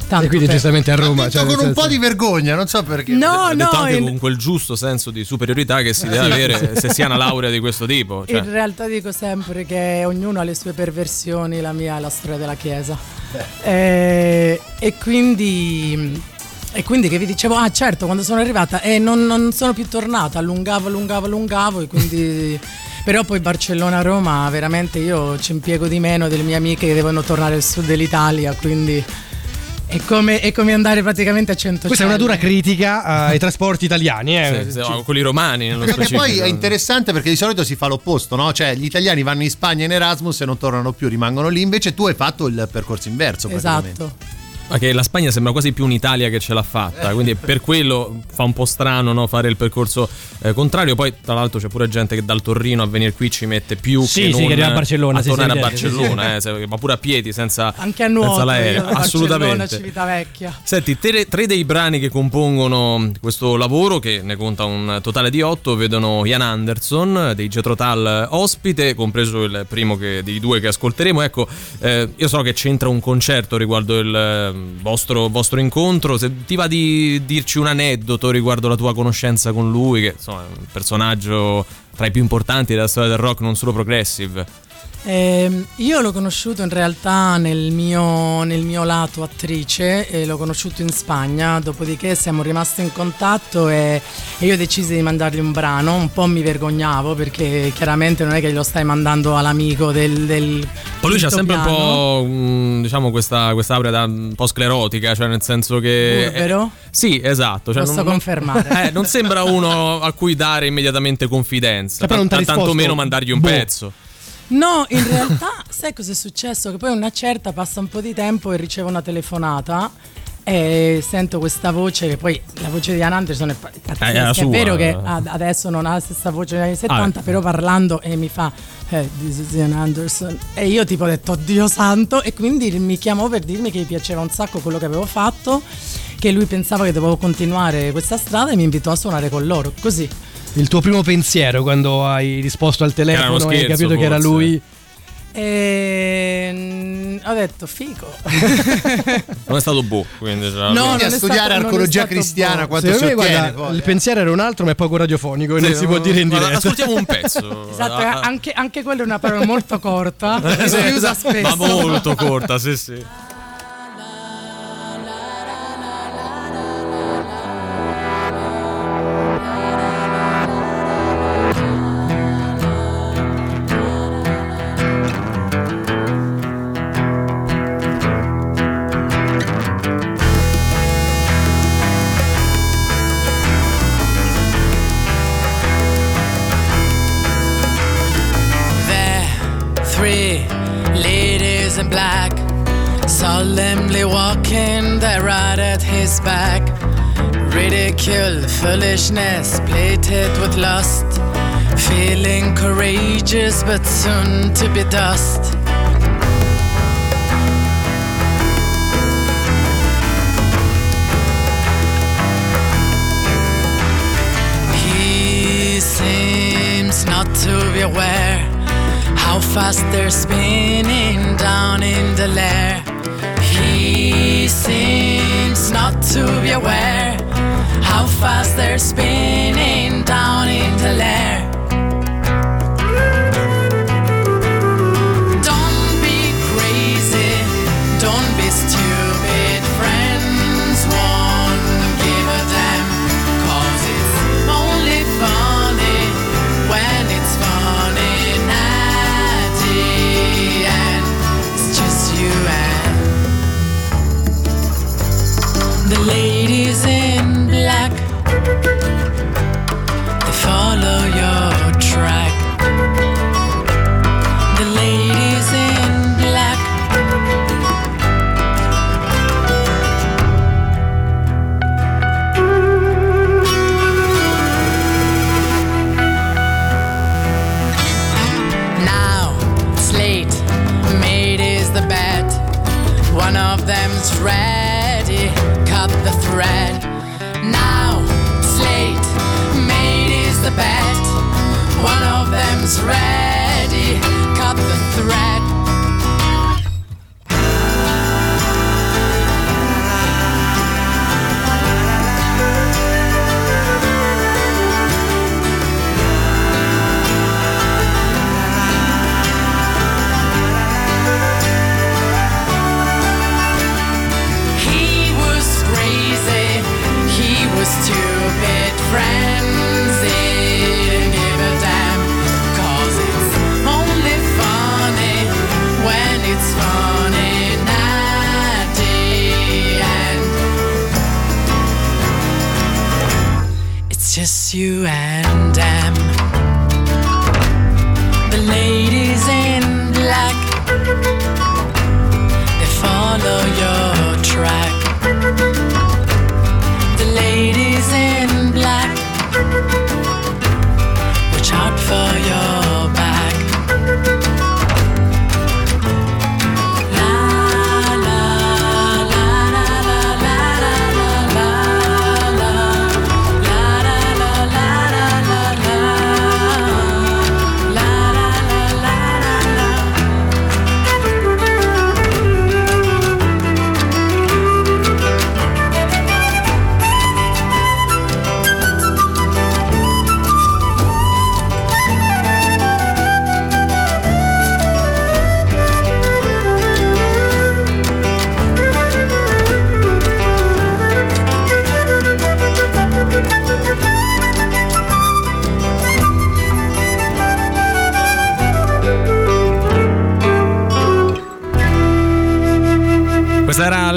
Tanto E quindi per- giustamente a Roma. Cioè, con un senso- po' di vergogna, non so perché. No, Ha detto no, anche in- con quel giusto senso di superiorità che si deve avere se si ha una laurea di questo tipo. Cioè. In realtà dico sempre che ognuno ha le sue perversioni, la mia è la storia della Chiesa. Eh, e quindi. E quindi che vi dicevo, ah certo, quando sono arrivata e non, non sono più tornata, allungavo, allungavo, allungavo e quindi... Però poi Barcellona-Roma veramente io ci impiego di meno delle mie amiche che devono tornare al sud dell'Italia, quindi è come, è come andare praticamente a 100 Questa è una dura critica ai trasporti italiani, eh. Sì, sì, no, quelli romani nello specifico. poi è interessante perché di solito si fa l'opposto, no? Cioè gli italiani vanno in Spagna in Erasmus e non tornano più, rimangono lì, invece tu hai fatto il percorso inverso. praticamente. Esatto. Ma che la Spagna sembra quasi più un'Italia che ce l'ha fatta, quindi per quello fa un po' strano no, fare il percorso eh, contrario. Poi, tra l'altro, c'è pure gente che dal Torrino a venire qui ci mette più Sì, che sì, non che arriva a Barcellona, a sì, tornare sì, a sì, sì, Barcellona, eh, ma pure a piedi senza, Anche a senza nuoto, io l'aereo. Barcellona, Assolutamente. Civitavecchia. Senti, tre, tre dei brani che compongono questo lavoro, che ne conta un totale di otto, vedono Ian Anderson dei Jethro Tull ospite, compreso il primo che- dei due che ascolteremo. Ecco, eh, io so che c'entra un concerto riguardo il eh, vostro, vostro incontro. Se ti va di dirci un aneddoto riguardo la tua conoscenza con lui, che insomma è un personaggio tra i più importanti della storia del rock, non solo progressive. Ehm, io l'ho conosciuto in realtà nel mio, nel mio lato attrice, e l'ho conosciuto in Spagna, dopodiché siamo rimasti in contatto e, e io decisi di mandargli un brano, un po' mi vergognavo perché chiaramente non è che lo stai mandando all'amico del... del Poi lui c'ha sempre un piano. po' mm, diciamo questa, questa aurea da un po' sclerotica, cioè nel senso che Burbero? eh, sì, esatto, cioè Posso non, confermare. eh, non sembra uno a cui dare immediatamente confidenza, Cioè, però non t'ha tanto risposto, meno mandargli un boh. pezzo. No, in realtà, sai cosa è successo? Che poi una certa passa un po' di tempo e ricevo una telefonata e sento questa voce che poi la voce di Ian Anderson è pa- pazzesca. Eh, è è vero che ad- adesso non ha la stessa voce degli anni 70, Ah, però parlando e mi fa eh, this is Ian Anderson e io tipo ho detto Dio santo e quindi mi chiamò per dirmi che gli piaceva un sacco quello che avevo fatto, che lui pensava che dovevo continuare questa strada e mi invitò a suonare con loro, così. Il tuo primo pensiero quando hai risposto al telefono e hai capito che era forse. lui. E mm, ho detto fico. Non è stato boh, quindi cioè, No, Quindi a studiare stato- non è archeologia stato cristiana, quanto si me, ottiene guarda, poi. il pensiero era un altro, ma è poco radiofonico e non Sì, si può dire in diretta. Ascoltiamo un pezzo. Esatto, Ah, ah. anche, anche quella è una parola molto corta, si usa spesso. Ma molto corta, sì, sì. Ridicule, foolishness, plated with lust, feeling courageous but soon to be dust. He seems not to be aware how fast they're spinning down in the lair. He seems not to be aware how fast they're spinning down in the lair. Them's ready, cut the thread. You and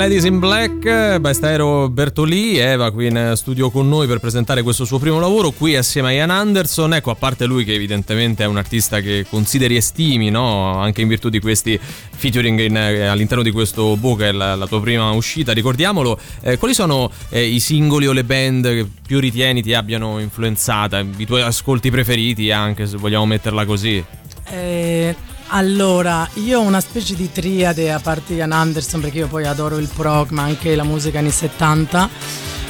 Ladies in Black, Bastaero Bertolì, Eva qui in studio con noi per presentare questo suo primo lavoro, qui assieme a Ian Anderson, ecco a parte lui che evidentemente è un artista che consideri e stimi, no? anche in virtù di questi featuring in- eh, all'interno di questo book, è la, la tua prima uscita, ricordiamolo, eh, quali sono eh, i singoli o le band che più ritieni ti abbiano influenzata, i tuoi ascolti preferiti anche se vogliamo metterla così? Eh, allora, io ho una specie di triade a parte Ian Anderson perché io poi adoro il prog ma anche la musica anni 70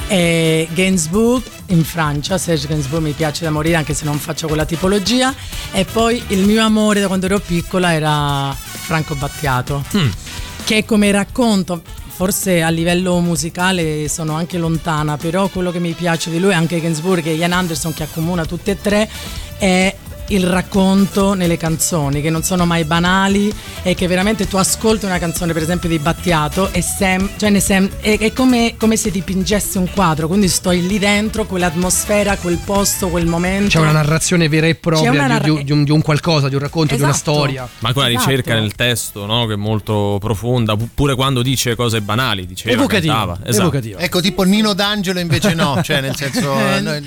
e Gainsbourg in Francia, Serge Gainsbourg mi piace da morire anche se non faccio quella tipologia e poi il mio amore da quando ero piccola era Franco Battiato che come racconto forse a livello musicale sono anche lontana però quello che mi piace di lui anche Gainsbourg e Ian Anderson che accomuna tutte e tre è il racconto nelle canzoni che non sono mai banali e che veramente tu ascolti una canzone per esempio di Battiato e sem- cioè ne sem- è, è come, come se dipingessi un quadro quindi sto lì dentro quell'atmosfera quel posto quel momento C'è una narrazione vera e propria narra- di, un- di un, di un qualcosa, di un racconto, di una Esatto. storia. Ma anche una Esatto. ricerca nel testo, no? Che è molto profonda, pu- pure quando dice cose banali, diceva, Evocativa. Esatto. evocativa. Ecco, tipo Nino D'Angelo invece no, cioè nel senso... Eh,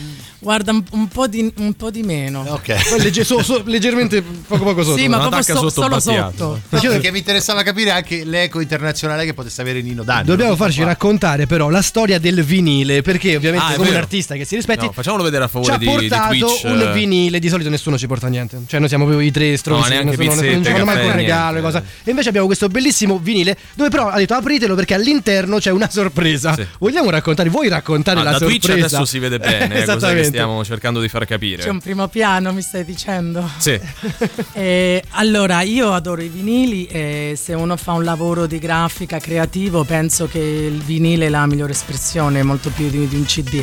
guarda un, un po di, un po' di meno Ok. Legge- so- so- leggermente poco poco sotto. sì ma proprio so- sotto solo sotto No, perché mi interessava capire anche l'eco internazionale che potesse avere Nino D'Angelo. Dobbiamo farci qua. raccontare però la storia del vinile, perché ovviamente Ah, come un artista che si rispetti No, facciamolo vedere a ci favore ha di, di portato Twitch. un vinile, di solito nessuno ci porta niente. Cioè noi siamo proprio i tre stronzi, neanche nessuno- pizzette, non ci fanno manco un regalo, cosa. E invece abbiamo questo bellissimo vinile dove però ha detto apritelo perché all'interno c'è una sorpresa. Sì. Vogliamo raccontare, vuoi raccontare Ah, la da sorpresa? Twitch adesso si vede bene, eh, Esattamente. Stiamo cercando di far capire. c'è un primo piano mi stai dicendo Sì. Eh, allora, io adoro i vinili e se uno fa un lavoro di grafica creativo penso che il vinile è la migliore espressione, molto più di, di un CD.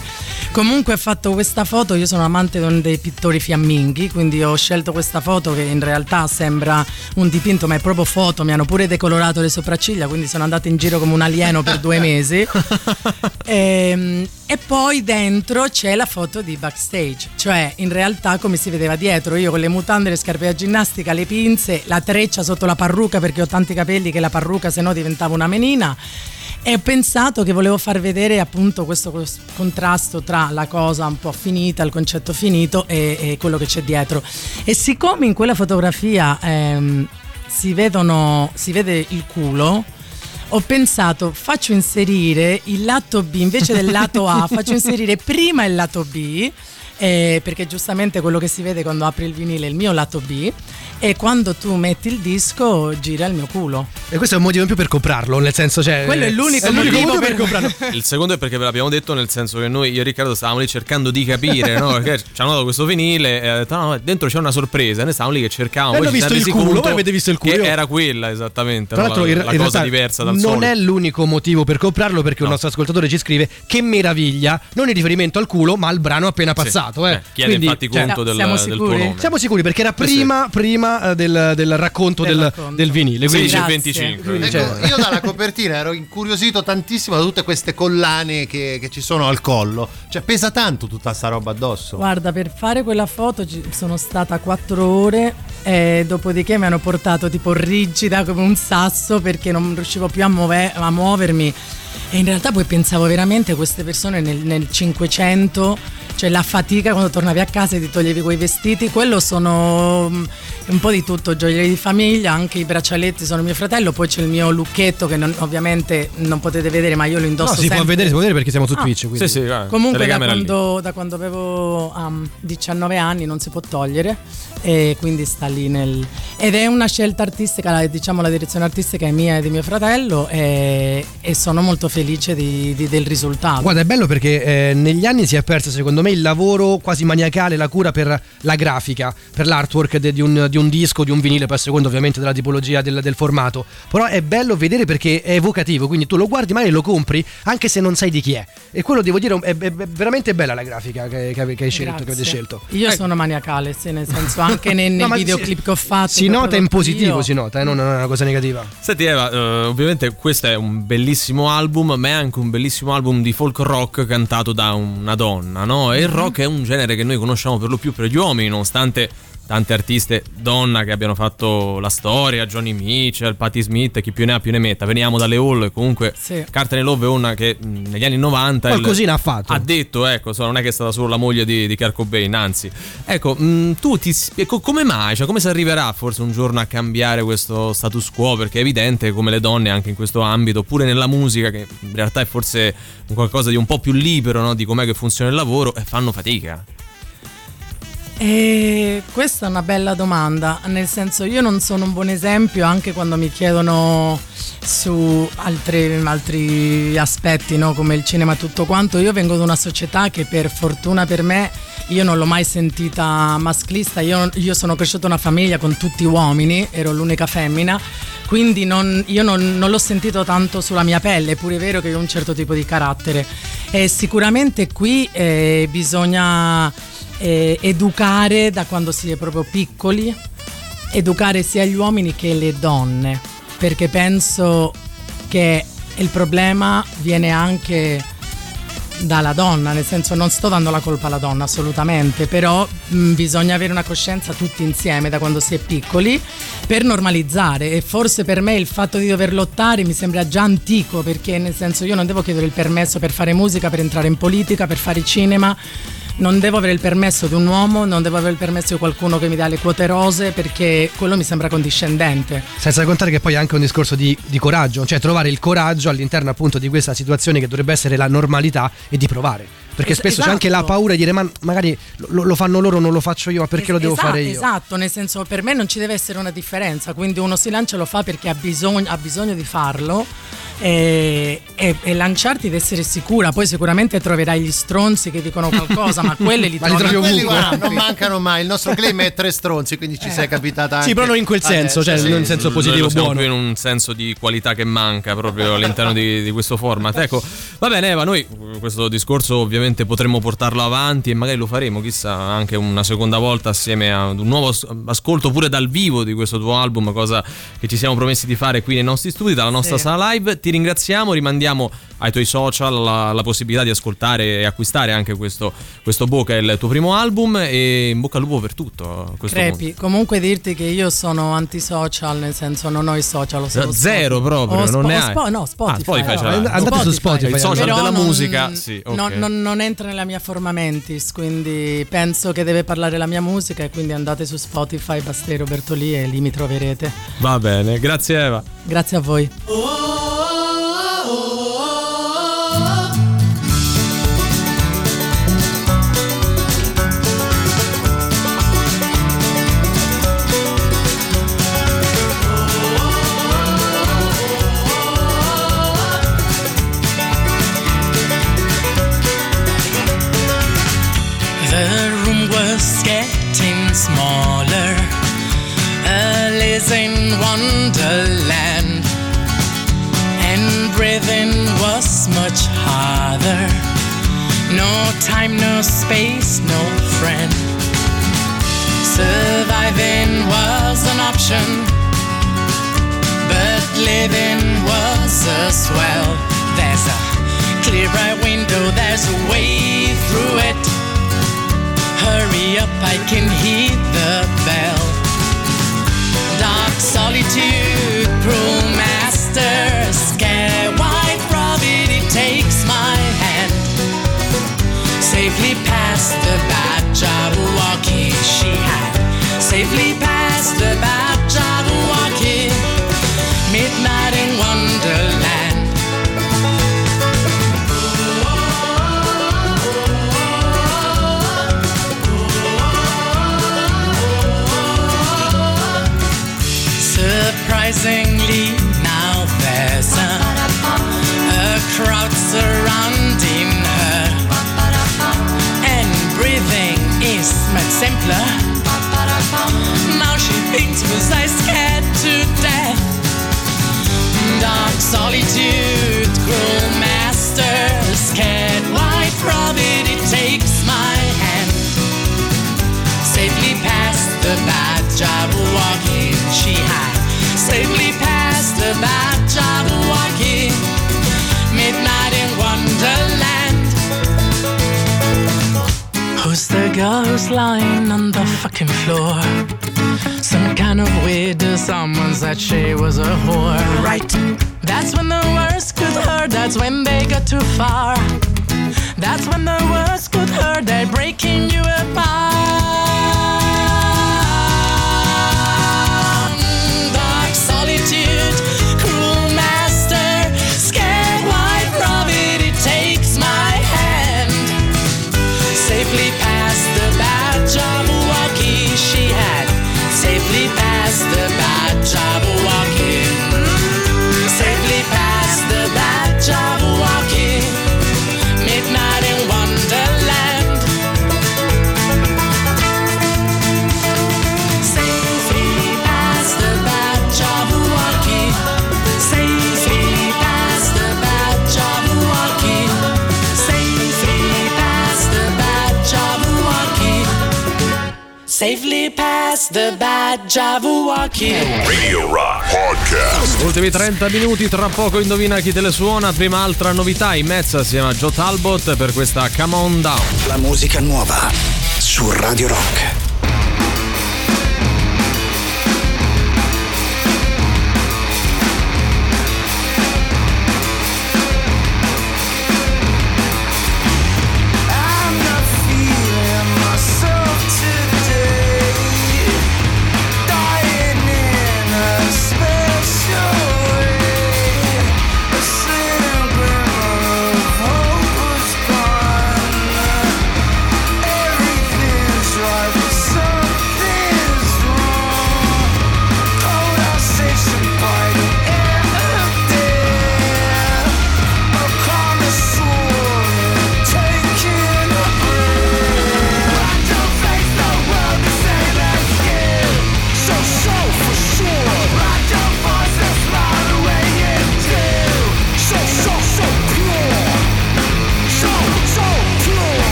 Comunque ho fatto questa foto, io sono amante dei pittori fiamminghi, quindi ho scelto questa foto che in realtà sembra un dipinto ma è proprio foto, mi hanno pure decolorato le sopracciglia, quindi sono andata in giro come un alieno per due mesi. Ehm, e poi dentro c'è la foto di backstage, cioè in realtà come si vedeva dietro, io con le mutande, le scarpe da ginnastica, le pinze, la treccia sotto la parrucca perché ho tanti capelli che la parrucca se no diventava una menina. E ho pensato che volevo far vedere appunto questo contrasto tra la cosa un po' finita, il concetto finito e, e quello che c'è dietro. E siccome in quella fotografia ehm, si, vedono, si vede il culo, ho pensato faccio inserire il lato B invece del lato A, faccio inserire prima il lato B. eh, perché giustamente quello che si vede quando apri il vinile è il mio lato B e quando tu metti il disco gira il mio culo. E questo è un motivo in più per comprarlo, nel senso, cioè. Quello è l'unico è l'unico motivo motivo per per- comprarlo. Il secondo è perché ve l'abbiamo detto, nel senso che noi, io e Riccardo, stavamo lì cercando di capire, no? Perché ci hanno dato questo vinile e ha detto, no, no, dentro c'è una sorpresa. E noi stavamo lì che cercavamo. Poi visto il culo, voi avete visto il culo. Che era quella, esattamente. Tra no? l'altro, la, in, la in cosa diversa dal non solito. è l'unico motivo per comprarlo perché un nostro ascoltatore ci scrive che meraviglia, non in riferimento al culo, ma al brano appena passato. Eh. Eh, chiede infatti conto del- siamo del tuo sicuri? nome. Siamo sicuri perché era prima, prima eh, del, del racconto del, del vinile. Quindi, 16 e 25. Quindi, Ecco, cioè, io dalla copertina ero incuriosito tantissimo da tutte queste collane che, che ci sono al collo. Cioè, pesa tanto tutta sta roba addosso. Guarda, per fare quella foto ci sono stata quattro ore e dopodiché mi hanno portato tipo rigida come un sasso perché non riuscivo più a, muove- a muovermi. E in realtà poi pensavo veramente a queste persone nel, nel 500, cioè la fatica quando tornavi a casa e ti toglievi quei vestiti, quello sono mm, un po' di tutto, gioielli di famiglia, anche i braccialetti sono mio fratello, poi c'è il mio lucchetto che non- ovviamente non potete vedere ma io lo indosso no, si può sempre. vedere, si può vedere perché siamo su Ah. Twitch. Quindi. Sì, sì, guarda, Comunque da quando, da quando avevo um, 19 anni non si può togliere e quindi sta lì nel... Ed è una scelta artistica, la- diciamo la direzione artistica è mia e di mio fratello e, e sono molto felice di- di- del risultato. Guarda, è bello perché eh, negli anni si è perso, secondo me, il lavoro quasi maniacale, la cura per la grafica, per l'artwork de- di, un, di un disco, di un vinile, poi a secondo ovviamente della tipologia del, del formato. Però è bello vedere perché è evocativo, quindi tu lo guardi, magari lo compri, anche se non sai di chi è. E quello devo dire, è, è- è veramente bella la grafica che, che ave- che hai scelto, che avete scelto. Io sono maniacale, sì, nel senso anche nei, nei No, videoclip si- che ho fatto. Si nota in positivo, io. si nota, eh, non è una cosa negativa. Senti Eva, eh, ovviamente questo è un bellissimo album, ma è anche un bellissimo album di folk rock cantato da una donna, no? E il rock è un genere che noi conosciamo per lo più per gli uomini, nonostante tante artiste donna che abbiano fatto la storia, Johnny Mitchell, Patti Smith, chi più ne ha più ne metta. Veniamo dalle Hall, comunque Sì. Carter Love è una che mh, negli anni 90 il- Qualcosina ha fatto. ha detto, ecco, so, non è che è stata solo la moglie di, di Kurt Cobain, anzi. Ecco, mh, tu ti spie- co- come mai, cioè come si arriverà forse un giorno a cambiare questo status quo? Perché è evidente come le donne anche in questo ambito, pure nella musica, che in realtà è forse un qualcosa di un po' più libero, no? Di com'è che funziona il lavoro, e fanno fatica. E questa è una bella domanda, nel senso io non sono un buon esempio anche quando mi chiedono su altri, altri aspetti no? come il cinema e tutto quanto, io vengo da una società che per fortuna per me io non l'ho mai sentita maschilista, io, io sono cresciuta in una famiglia con tutti uomini, ero l'unica femmina, quindi non- io non, non l'ho sentito tanto sulla mia pelle, è pure vero che ho un certo tipo di carattere. E sicuramente qui eh, bisogna eh, educare da quando si è proprio piccoli, educare sia gli uomini che le donne, perché penso che il problema viene anche dalla donna, nel senso non sto dando la colpa alla donna assolutamente, però mh, bisogna avere una coscienza tutti insieme da quando si è piccoli per normalizzare e forse per me il fatto di dover lottare mi sembra già antico perché nel senso io non devo chiedere il permesso per fare musica, per entrare in politica, per fare cinema. Non devo avere il permesso di un uomo, non devo avere il permesso di qualcuno che mi dà le quote rose perché quello mi sembra condiscendente. Senza contare che poi è anche un discorso di, di coraggio, cioè trovare il coraggio all'interno appunto di questa situazione che dovrebbe essere la normalità e di provare. Perché Es- spesso c'è anche la esatto. paura di dire ma magari lo, lo fanno loro, non lo faccio io, ma perché lo devo esatto, fare io? Esatto, nel senso per me non ci deve essere una differenza, quindi uno si lancia e lo fa perché ha bisogno, ha bisogno di farlo e, e- e lanciarti ed essere sicura, poi sicuramente troverai gli stronzi che dicono qualcosa, ma quelli li Ma li trovi trovi Quelli, ovunque. guarda, non mancano mai. Il nostro claim è tre stronzi, quindi ci sei capitata anche. Sì, però non in quel senso, adesso, cioè sì. in senso Noi positivo buono. più in un senso di qualità che manca proprio all'interno di, di questo format. Ecco, Va bene, Eva, noi eh, questo discorso ovviamente potremmo portarlo avanti e magari lo faremo, chissà, anche una seconda volta assieme ad un nuovo as- ascolto pure dal vivo di questo tuo album, cosa che ci siamo promessi di fare qui nei nostri studi, dalla nostra Sì. sala live. Ti ringraziamo, rimandiamo ai tuoi social la, la possibilità di ascoltare e acquistare anche questo, questo è il tuo primo album e in bocca al lupo per tutto. questo Crepi, punto. comunque dirti che io sono antisocial, nel senso non ho i social, ho solo Zero Spotify. proprio, Ho non spo- ne ho hai? spo- no, Spotify. Ah, Spotify ce l'hai. Spotify. Andate su Spotify. Il social Però della non- musica, sì, ok. non, non- non entra nella mia forma mentis, quindi penso che deve parlare la mia musica e quindi andate su Spotify, Bastero Bertolì e lì mi troverete. Va bene, grazie Eva. Grazie a voi. The much harder. No time, no space, no friend. Surviving was an option. But living was as well. There's a clear bright window, there's a way through it. Hurry up, I can hear Now she paints with who's lying on the fucking floor? Some kind of weirdo, someone said she was a whore. Right. That's when the worst could hurt, that's when they got too far. That's when the worst could hurt, they're breaking you apart. Safely past the bad Jabberwocky. Radio Rock Podcast. Ultimi 30 minuti, tra poco indovina chi te le suona. Prima altra novità in mezzo assieme a Joe Talbot per questa Come On Down. La musica nuova su Radio Rock.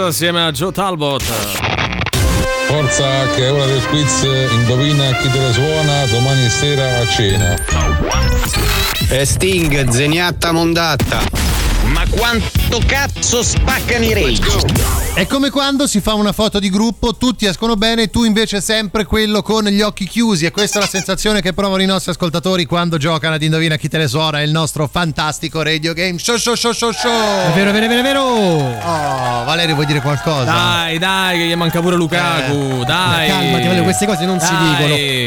Assieme a Joe Talbot. Forza che è ora del quiz, indovina chi te la suona domani sera a cena. E Sting, zeniatta mondatta. Ma quanto cazzo spaccano i rage? È come quando si fa una foto di gruppo, tutti escono bene, tu invece sempre quello con gli occhi chiusi. E questa è la sensazione che provano i nostri ascoltatori quando giocano ad Indovina chi te le suona, il nostro fantastico radio game show show show show show. È vero, è vero, è vero, è vero. Oh, Valerio vuoi dire qualcosa? Dai, dai, che gli manca pure Lukaku. dai. Calmati, Valerio, queste cose non si Dai.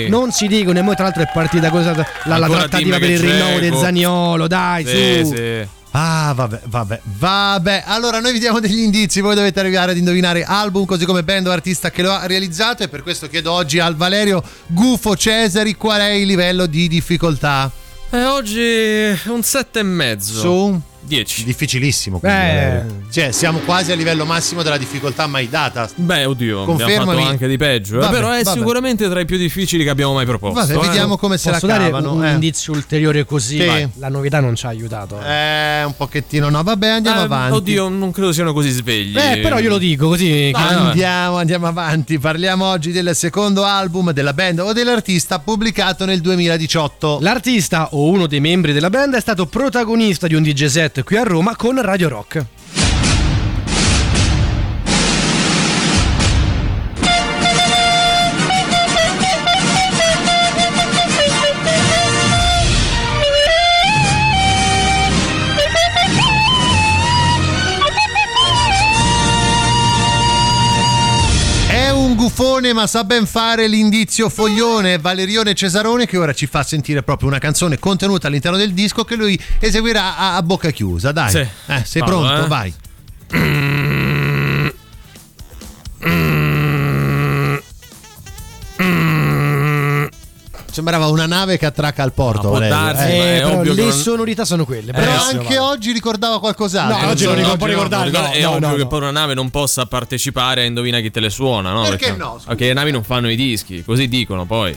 dicono. Non si dicono. E poi, tra l'altro, è partita cosa, la, la trattativa per il rinnovo del Zaniolo. Dai, Sì, su. sì. Ah, vabbè, vabbè, vabbè. Allora, noi vi diamo degli indizi. Voi dovete arrivare ad indovinare album, così come band o artista che lo ha realizzato. E per questo chiedo oggi al Valerio Gufo Cesari qual è il livello di difficoltà. E oggi un sette e mezzo. Su 10. Difficilissimo. quindi, Eh. Valerio. Cioè, siamo quasi a livello massimo della difficoltà mai data. Beh, oddio, abbiamo Confermami. fatto anche di peggio. eh, Vabbè, però è vabbè. sicuramente tra i più difficili che abbiamo mai proposto. Vabbè, eh. vediamo come se Posso la dare cavano. un eh. indizio ulteriore così? Sì. La novità non ci ha aiutato. Eh, un pochettino no. Vabbè, andiamo Eh, avanti. Oddio, non credo siano così svegli. Eh, però io lo dico così. Vabbè. Andiamo, andiamo avanti. Parliamo oggi del secondo album della band o dell'artista pubblicato nel 2018. L'artista o uno dei membri della band è stato protagonista di un DJ set qui a Roma con Radio Rock. Gufone, ma sa ben fare l'indizio foglione. Valerione Cesarone, che ora ci fa sentire proprio una canzone contenuta all'interno del disco che lui eseguirà a, a bocca chiusa. Dai, Sì. Eh, sei Vado, pronto? eh. Vai. Sembrava una nave che attracca al porto. Valerio. darsi, Eh, è però ovvio le non- sonorità sono quelle. Però bravissimo, anche oggi ricordava qualcos'altro. No, oggi non ricordo- può ricordare, ricordo- no, è no, ovvio no, che no. poi una nave non possa partecipare a Indovina chi te le suona, no? Perché no, scusa? Perché le navi non fanno i dischi, così dicono poi.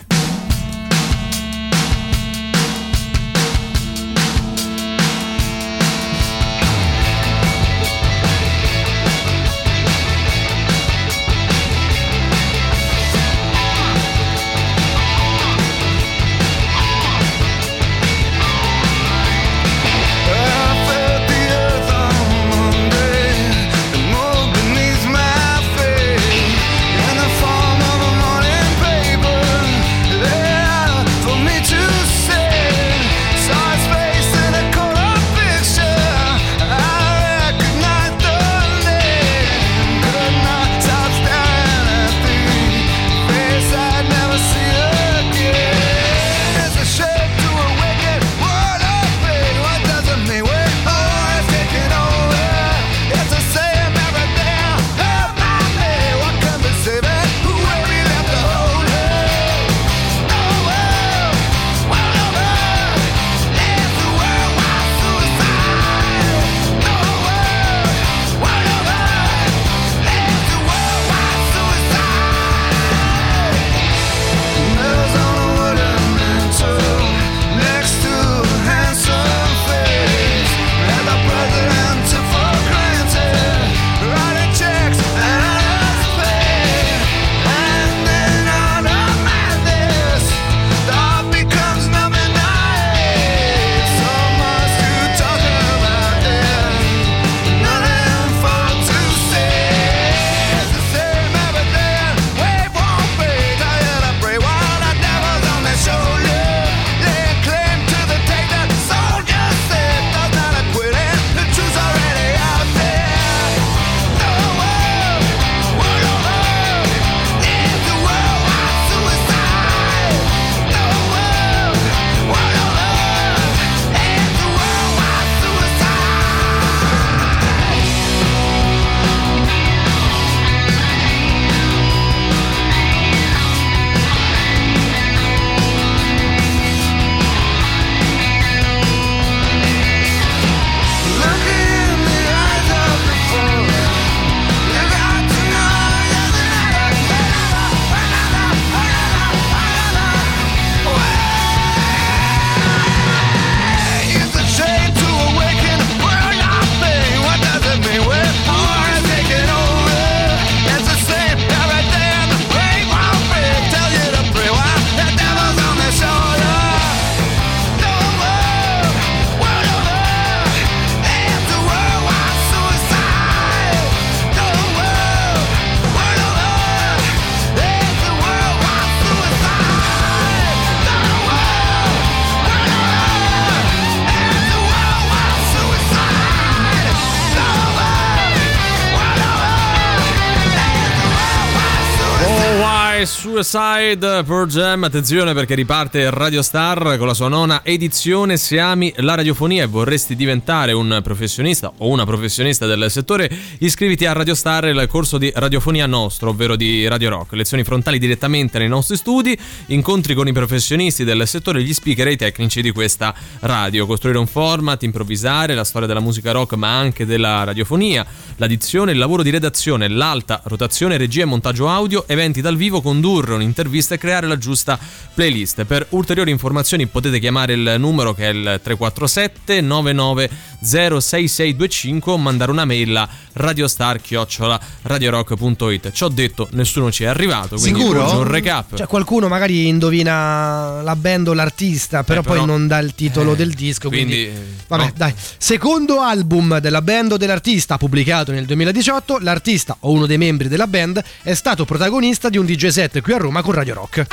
Suicide Pearl Jam, attenzione perché riparte Radio Star con la sua nona edizione. Se ami la radiofonia e vorresti diventare un professionista o una professionista del settore, iscriviti a Radio Star, il corso di radiofonia nostro, ovvero di Radio Rock. Lezioni frontali direttamente nei nostri studi, incontri con i professionisti del settore gli speaker e i tecnici di questa radio. Costruire un format, improvvisare, la storia della musica rock ma anche della radiofonia, l'addizione, il lavoro di redazione, l'alta rotazione, regia e montaggio audio, eventi dal vivo, condurre un'intervista e creare la giusta playlist. Per ulteriori informazioni potete chiamare il numero che è il 347 99 06625 o mandare una mail a radiostar-radiorock.it. Ci ho detto, nessuno ci è arrivato, quindi Sicuro? un recap. Cioè, qualcuno magari indovina la band o l'artista, però, Eh, però- poi non dà il titolo Eh, del disco. Quindi, quindi, vabbè, no. dai. Secondo album della band o dell'artista, pubblicato nel 2018, l'artista o uno dei membri della band è stato protagonista di un DJ set qui a Roma con Radio Rock.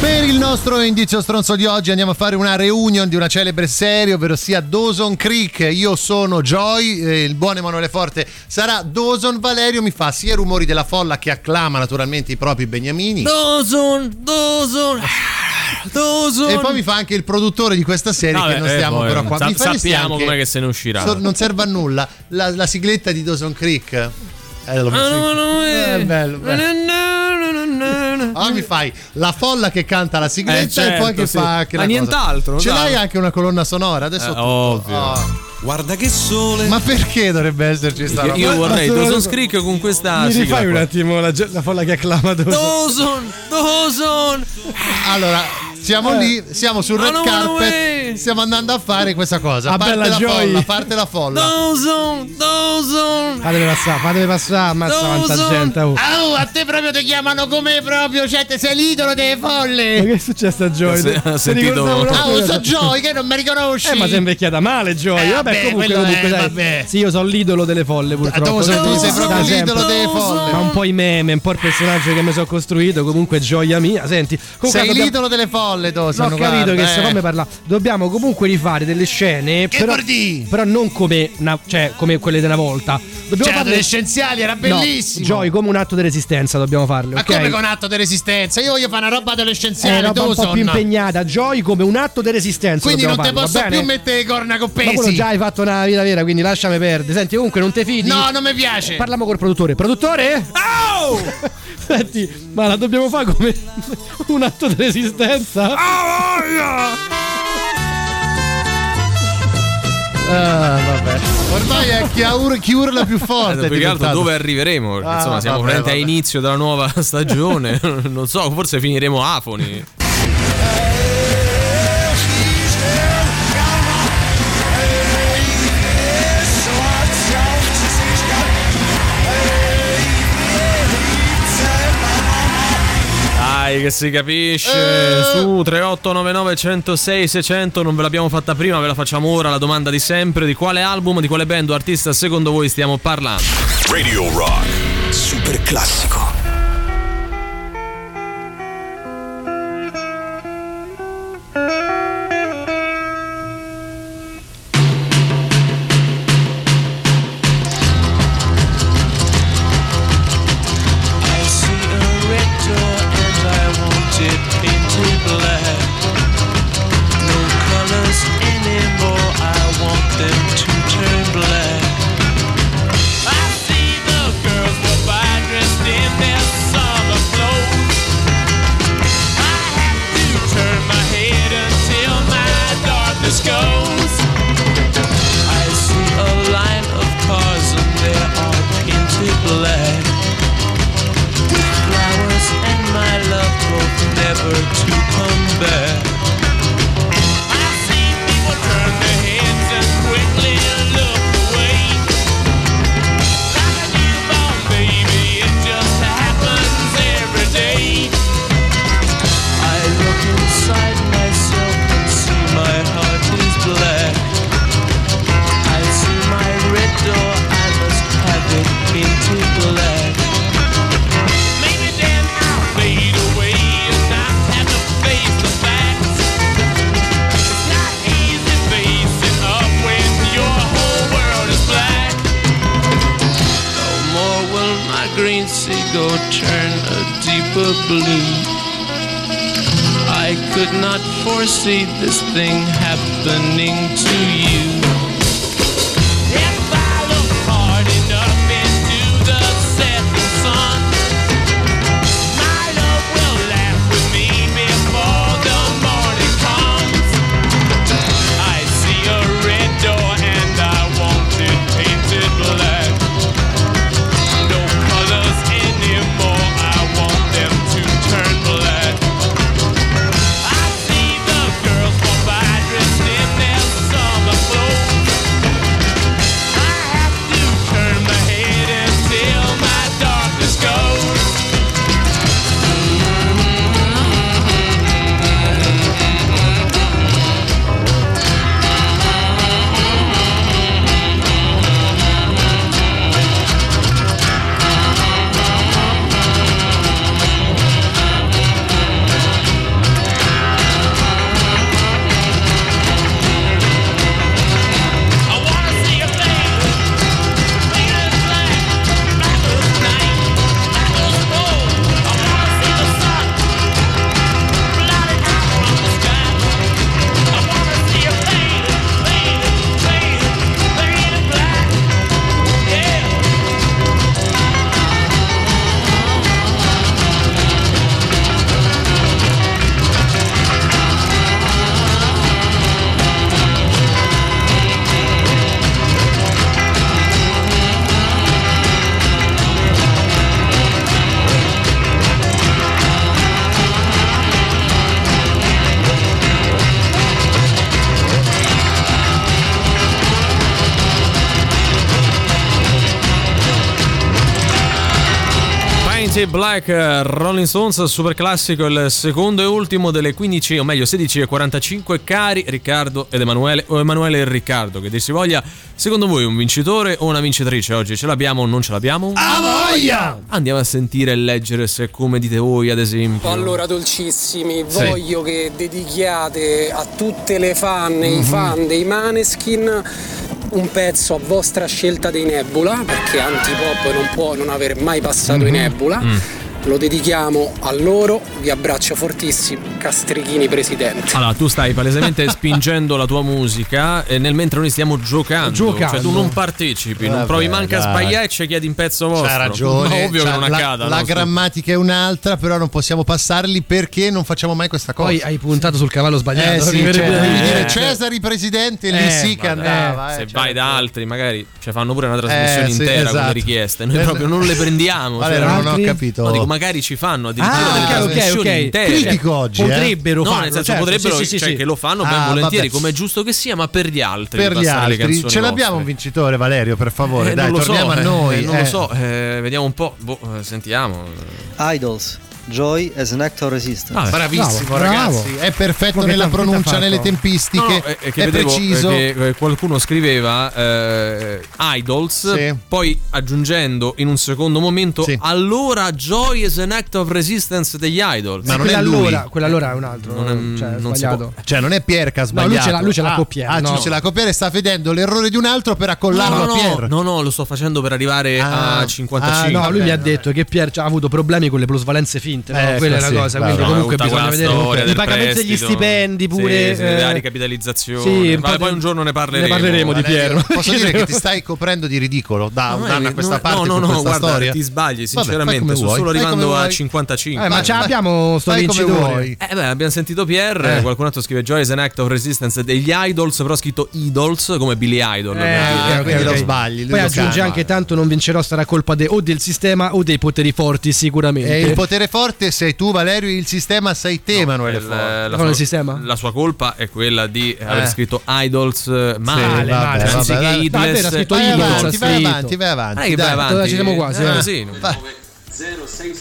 Per il nostro indizio stronzo di oggi andiamo a fare una reunion di una celebre serie, ovvero sia Dawson Creek. Io sono Joy, eh, il buon Emanuele Forte sarà Dawson, Valerio mi fa sia i rumori della folla che acclama naturalmente i propri beniamini. Dawson, Dawson, Dawson. E poi mi fa anche il produttore di questa serie Vabbè, che non eh, stiamo poi, però qua. sa- sappiamo com'è che se ne uscirà. So- non serve a nulla. La, la sigletta di Dawson Creek. Eh, l'ho visto. Eh, bello, bello. Ah, mi fai la folla che canta la sigletta Eh, certo, e poi che sì. fa anche Ma la cosa. nient'altro, Ce l'hai anche una colonna sonora? Adesso Eh, ovvio. Oh. Guarda che sole. Ma perché dovrebbe esserci sta roba? io vorrei Dawson Creek con questa Mi sigla rifai un qua. attimo la, la folla che acclama Dawson? Dawson, Dawson. Allora, siamo Eh. lì, siamo sul red carpet, stiamo andando a fare questa cosa. Ah, parte bella la Joy. folla, parte la folla. Dawson, Dawson. Fatemi passare, fatemi passare, ammazza quanta Dawson. gente. Oh. Oh, a te proprio ti chiamano come proprio, cioè te sei l'idolo delle Ma folle. che è successo a Joy? Se- Ti sentito- Ah, oh, so Joy che non mi riconosci. Eh, ma sei invecchiata male, Joy. Eh, vabbè, vabbè, comunque, comunque, è- dai. vabbè. Sì, io sono l'idolo delle folle, purtroppo. sei- tu sei proprio l'idolo delle folle. Ma un po' i meme, un po' il personaggio che mi sono costruito. Comunque, gioia mia. Senti, comunque Sei l'idolo delle folle, Dawson. No, ho capito guarda, che se eh. fammi parlare. Dobbiamo comunque rifare delle scene. Che però, dire? però non come, una- cioè, come quelle della volta. Dobbiamo Cioè, farle- adolescenziali era No, bellissimo. Joy, come un atto di resistenza dobbiamo farle. Ma ok? come con atto di resistenza? Io voglio fare una roba È adolescenziale, roba un po' più impegnata. Joy, come un atto di resistenza. Quindi non ti posso più mettere le corna con Ma quello pesi. già hai fatto una vita vera, quindi lasciami perdere. Senti, comunque non te fidi? No, non mi piace. Parliamo col produttore. Produttore? Oh! Senti, ma la dobbiamo fare come un atto di resistenza? Ah, vabbè. Ormai è chi, ha ur- chi urla più Eh, forte. è più che altro dove arriveremo? Perché, Ah, insomma, siamo vabbè, veramente vabbè. a inizio della nuova stagione. non so, forse finiremo afoni. Dai, che si capisce. Eh. Su 3899 106 600. Non ve l'abbiamo fatta prima, ve la facciamo ora. La domanda di sempre: di quale album, di quale band o artista secondo voi stiamo parlando? Radio Rock. Super classico. Painted Black eh, Rolling Stones, super classico, il secondo e ultimo delle 15, o meglio 16 e 45. Cari Riccardo ed Emanuele, o Emanuele e Riccardo, che dir si voglia, secondo voi un vincitore o una vincitrice oggi? Ce l'abbiamo o non ce l'abbiamo? A voglia! Andiamo a sentire e leggere se come dite voi, ad esempio. Allora, dolcissimi, Sì. voglio che dedichiate a tutte le fan e i fan dei Maneskin un pezzo a vostra scelta dei Nebula, perché Antipop non può non aver mai passato i Nebula. Mm. Lo dedichiamo a loro, vi abbraccio fortissimo, Castrichini presidente. Allora, tu stai palesemente spingendo la tua musica e nel mentre noi stiamo giocando. Giocando. Cioè, tu non partecipi, non Vabbè, provi manca a sbagliare e ci chiedi in pezzo vostro. C'ha ragione. Ma ovvio C'ha- che non la, accada. la no? grammatica è un'altra, però non possiamo passarli perché non facciamo mai questa cosa. Poi hai puntato sul cavallo sbagliato. Eh sì, cioè, devi dire. dire Cesari presidente, lì Eh, sì che andava. se eh, vai da altri, magari ci fanno pure una trasmissione Eh, sì, intera con esatto. le richieste. Noi Eh, proprio non le prendiamo. Cioè, non ho capito. No, magari ci fanno addirittura Ah, delle ok, ok, trasmissioni ok. intere. Critico oggi, eh. Potrebbero no, farlo, nel senso certo, potrebbero, sì, sì, cioè, sì. che lo fanno ben Ah, volentieri, come è giusto che sia, ma per gli altri. per gli altri ce l'abbiamo un vincitore, Valerio, per favore. Eh, Dai, non lo torniamo so, a eh, noi. non eh. lo so, eh, vediamo un po'. Boh, eh, sentiamo. Idols, Joy as an Act of Resistance. Ah, Bravissimo, Bravo, ragazzi. bravo. È perfetto Ma nella pronuncia, fatto? nelle tempistiche. No, no, è, è che è vedevo, preciso. eh, che, eh, qualcuno scriveva eh, Idols, Sì. poi aggiungendo in un secondo momento allora Joy is an act of resistance degli Idols. Ma quella allora, quella allora è un altro. Non è- cioè, non sbagliato. può- Cioè, non è Pier che ha No, sbagliato. lui ce l'ha- lui ce l'ha ah, copiato, Ah, no. ce l'ha copiato e sta vedendo l'errore di un altro per accollarlo no, a no, Pier. no, no, lo sto facendo per arrivare Ah, a 55. Ah, no, lui mi ha detto che Pier ha avuto problemi con le plusvalenze finte. No? Eh, Quella è la sì, cosa. Quindi, No, comunque, bisogna vedere storia i pagamenti degli stipendi pure. Sì, eh, la ricapitalizzazione. sì, po' poi un giorno ne parleremo. ne parleremo di Valerio, Pier. Posso dire che ti stai coprendo di ridicolo da un No, anno a eh, questa no, parte no, no, questa guarda, storia? ti sbagli, sinceramente. sto solo arrivando a vuoi. 55. Eh, ma ce l'abbiamo sto vincitore. Eh abbiamo sentito Pierre, Eh. qualcun altro scrive Joy is an act of resistance degli Idols, però scritto Idols come Billy Idol. Eh, quindi lo sbagli, Poi lo aggiunge calma. anche tanto non vincerò sarà colpa de- o del sistema o dei poteri forti sicuramente. E il potere forte sei tu, Valerio, il sistema sei te, Emanuele Il- Forte. la, Non il sua, sistema? la sua colpa è quella di aver Eh. scritto Idols eh, male, Sì, vabbè, cioè, vabbè, vabbè. Vabbè, era scritto Vai Idols, avanti, vai avanti, vai avanti. Non dai. vai avanti. Ci siamo quasi, Eh, eh. così.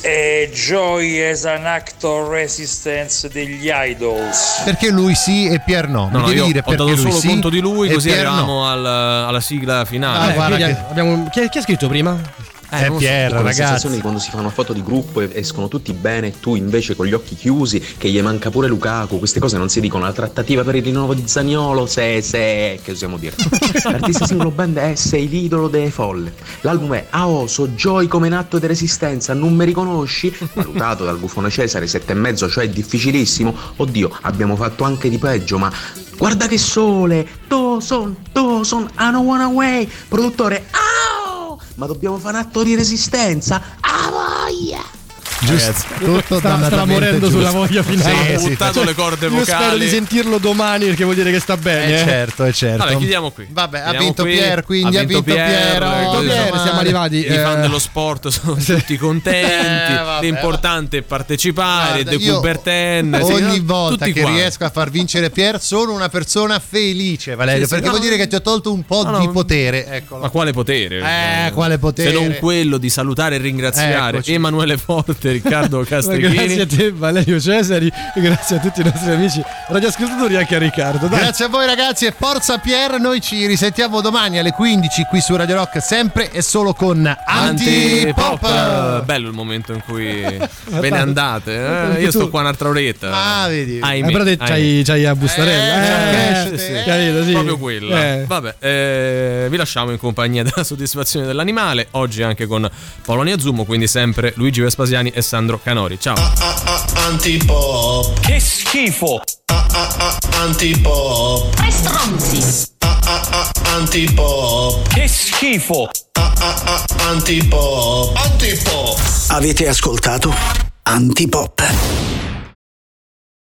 E Joy as an act of resistance degli Idols. Perché lui sì e Pier no. No, Mi no, devi dire ho perché dato lui solo sì conto di lui, così Pier arriviamo no. al- alla sigla Ah, finale. Eh, guarda quindi che- abbiamo- chi, chi ha scritto prima? Eh, so. Pierre, Con la ragazzi. sensazione di quando si fa una foto di gruppo e escono tutti bene, tu invece con gli occhi chiusi, che gli manca pure Lukaku, queste cose non si dicono. La trattativa per il rinnovo di Zaniolo, se, se, che possiamo dire? L'artista singolo band è Sei l'idolo delle folle. L'album è Aoso, Joy come in atto di resistenza, non mi riconosci? Valutato dal buffone Cesare, sette e mezzo, cioè difficilissimo. Oddio, abbiamo fatto anche di peggio, ma guarda che sole! Dawson, Dawson, I don't wanna away! Produttore, Ao! Ma dobbiamo fare un atto di resistenza? A voglia! Giusto, tutto sta, dannatamente morendo giusto. sulla voglia finale. Sì, sì. buttato le corde Io spero vocali. di sentirlo domani perché vuol dire che sta bene. Eh, eh. certo, è certo. Vabbè, chiudiamo qui. Vabbè, ha Chiudiamo vinto qui. Pier, quindi ha vinto Pier. Ha vinto Oh, Pier. Pier, siamo arrivati. I fan eh, dello sport sono tutti contenti. Eh, vabbè, L'importante è partecipare. Guarda, De Coubertin. sì, Ogni volta Tutti che quanti. riesco a far vincere Pier sono una persona felice, Valerio, Sì, sì, perché no, vuol dire che ti ho tolto un po' di potere. Eccolo. Ma quale potere? Eh, quale potere? Se non quello di salutare e ringraziare. Emanuele Forte, Riccardo Grazie a Castrichini. te Valerio Cesari e grazie a tutti i nostri amici radioascoltatori e anche a Riccardo. Dai. Grazie a voi ragazzi e forza Pier, noi ci risentiamo domani alle 15 qui su Radio Rock sempre e solo con Antipop. Antipop. Bello il momento in cui ve ne andate. eh? Io sto qua un'altra oretta. Ah, vedi. Ahimè, Eh, però te c'hai, c'hai a bustarella. Eh, Eh, sì, sì. capito, sì. Proprio quella. Eh. Vabbè, eh, vi lasciamo in compagnia della soddisfazione dell'animale. Oggi anche con Polonia Zumo, quindi sempre Luigi Vespasiani e Sandro Canori. Ciao. Antipop. Che schifo. Antipop. Tre stronzi. Antipop. Che schifo. Antipop. Antipop. Avete ascoltato Antipop.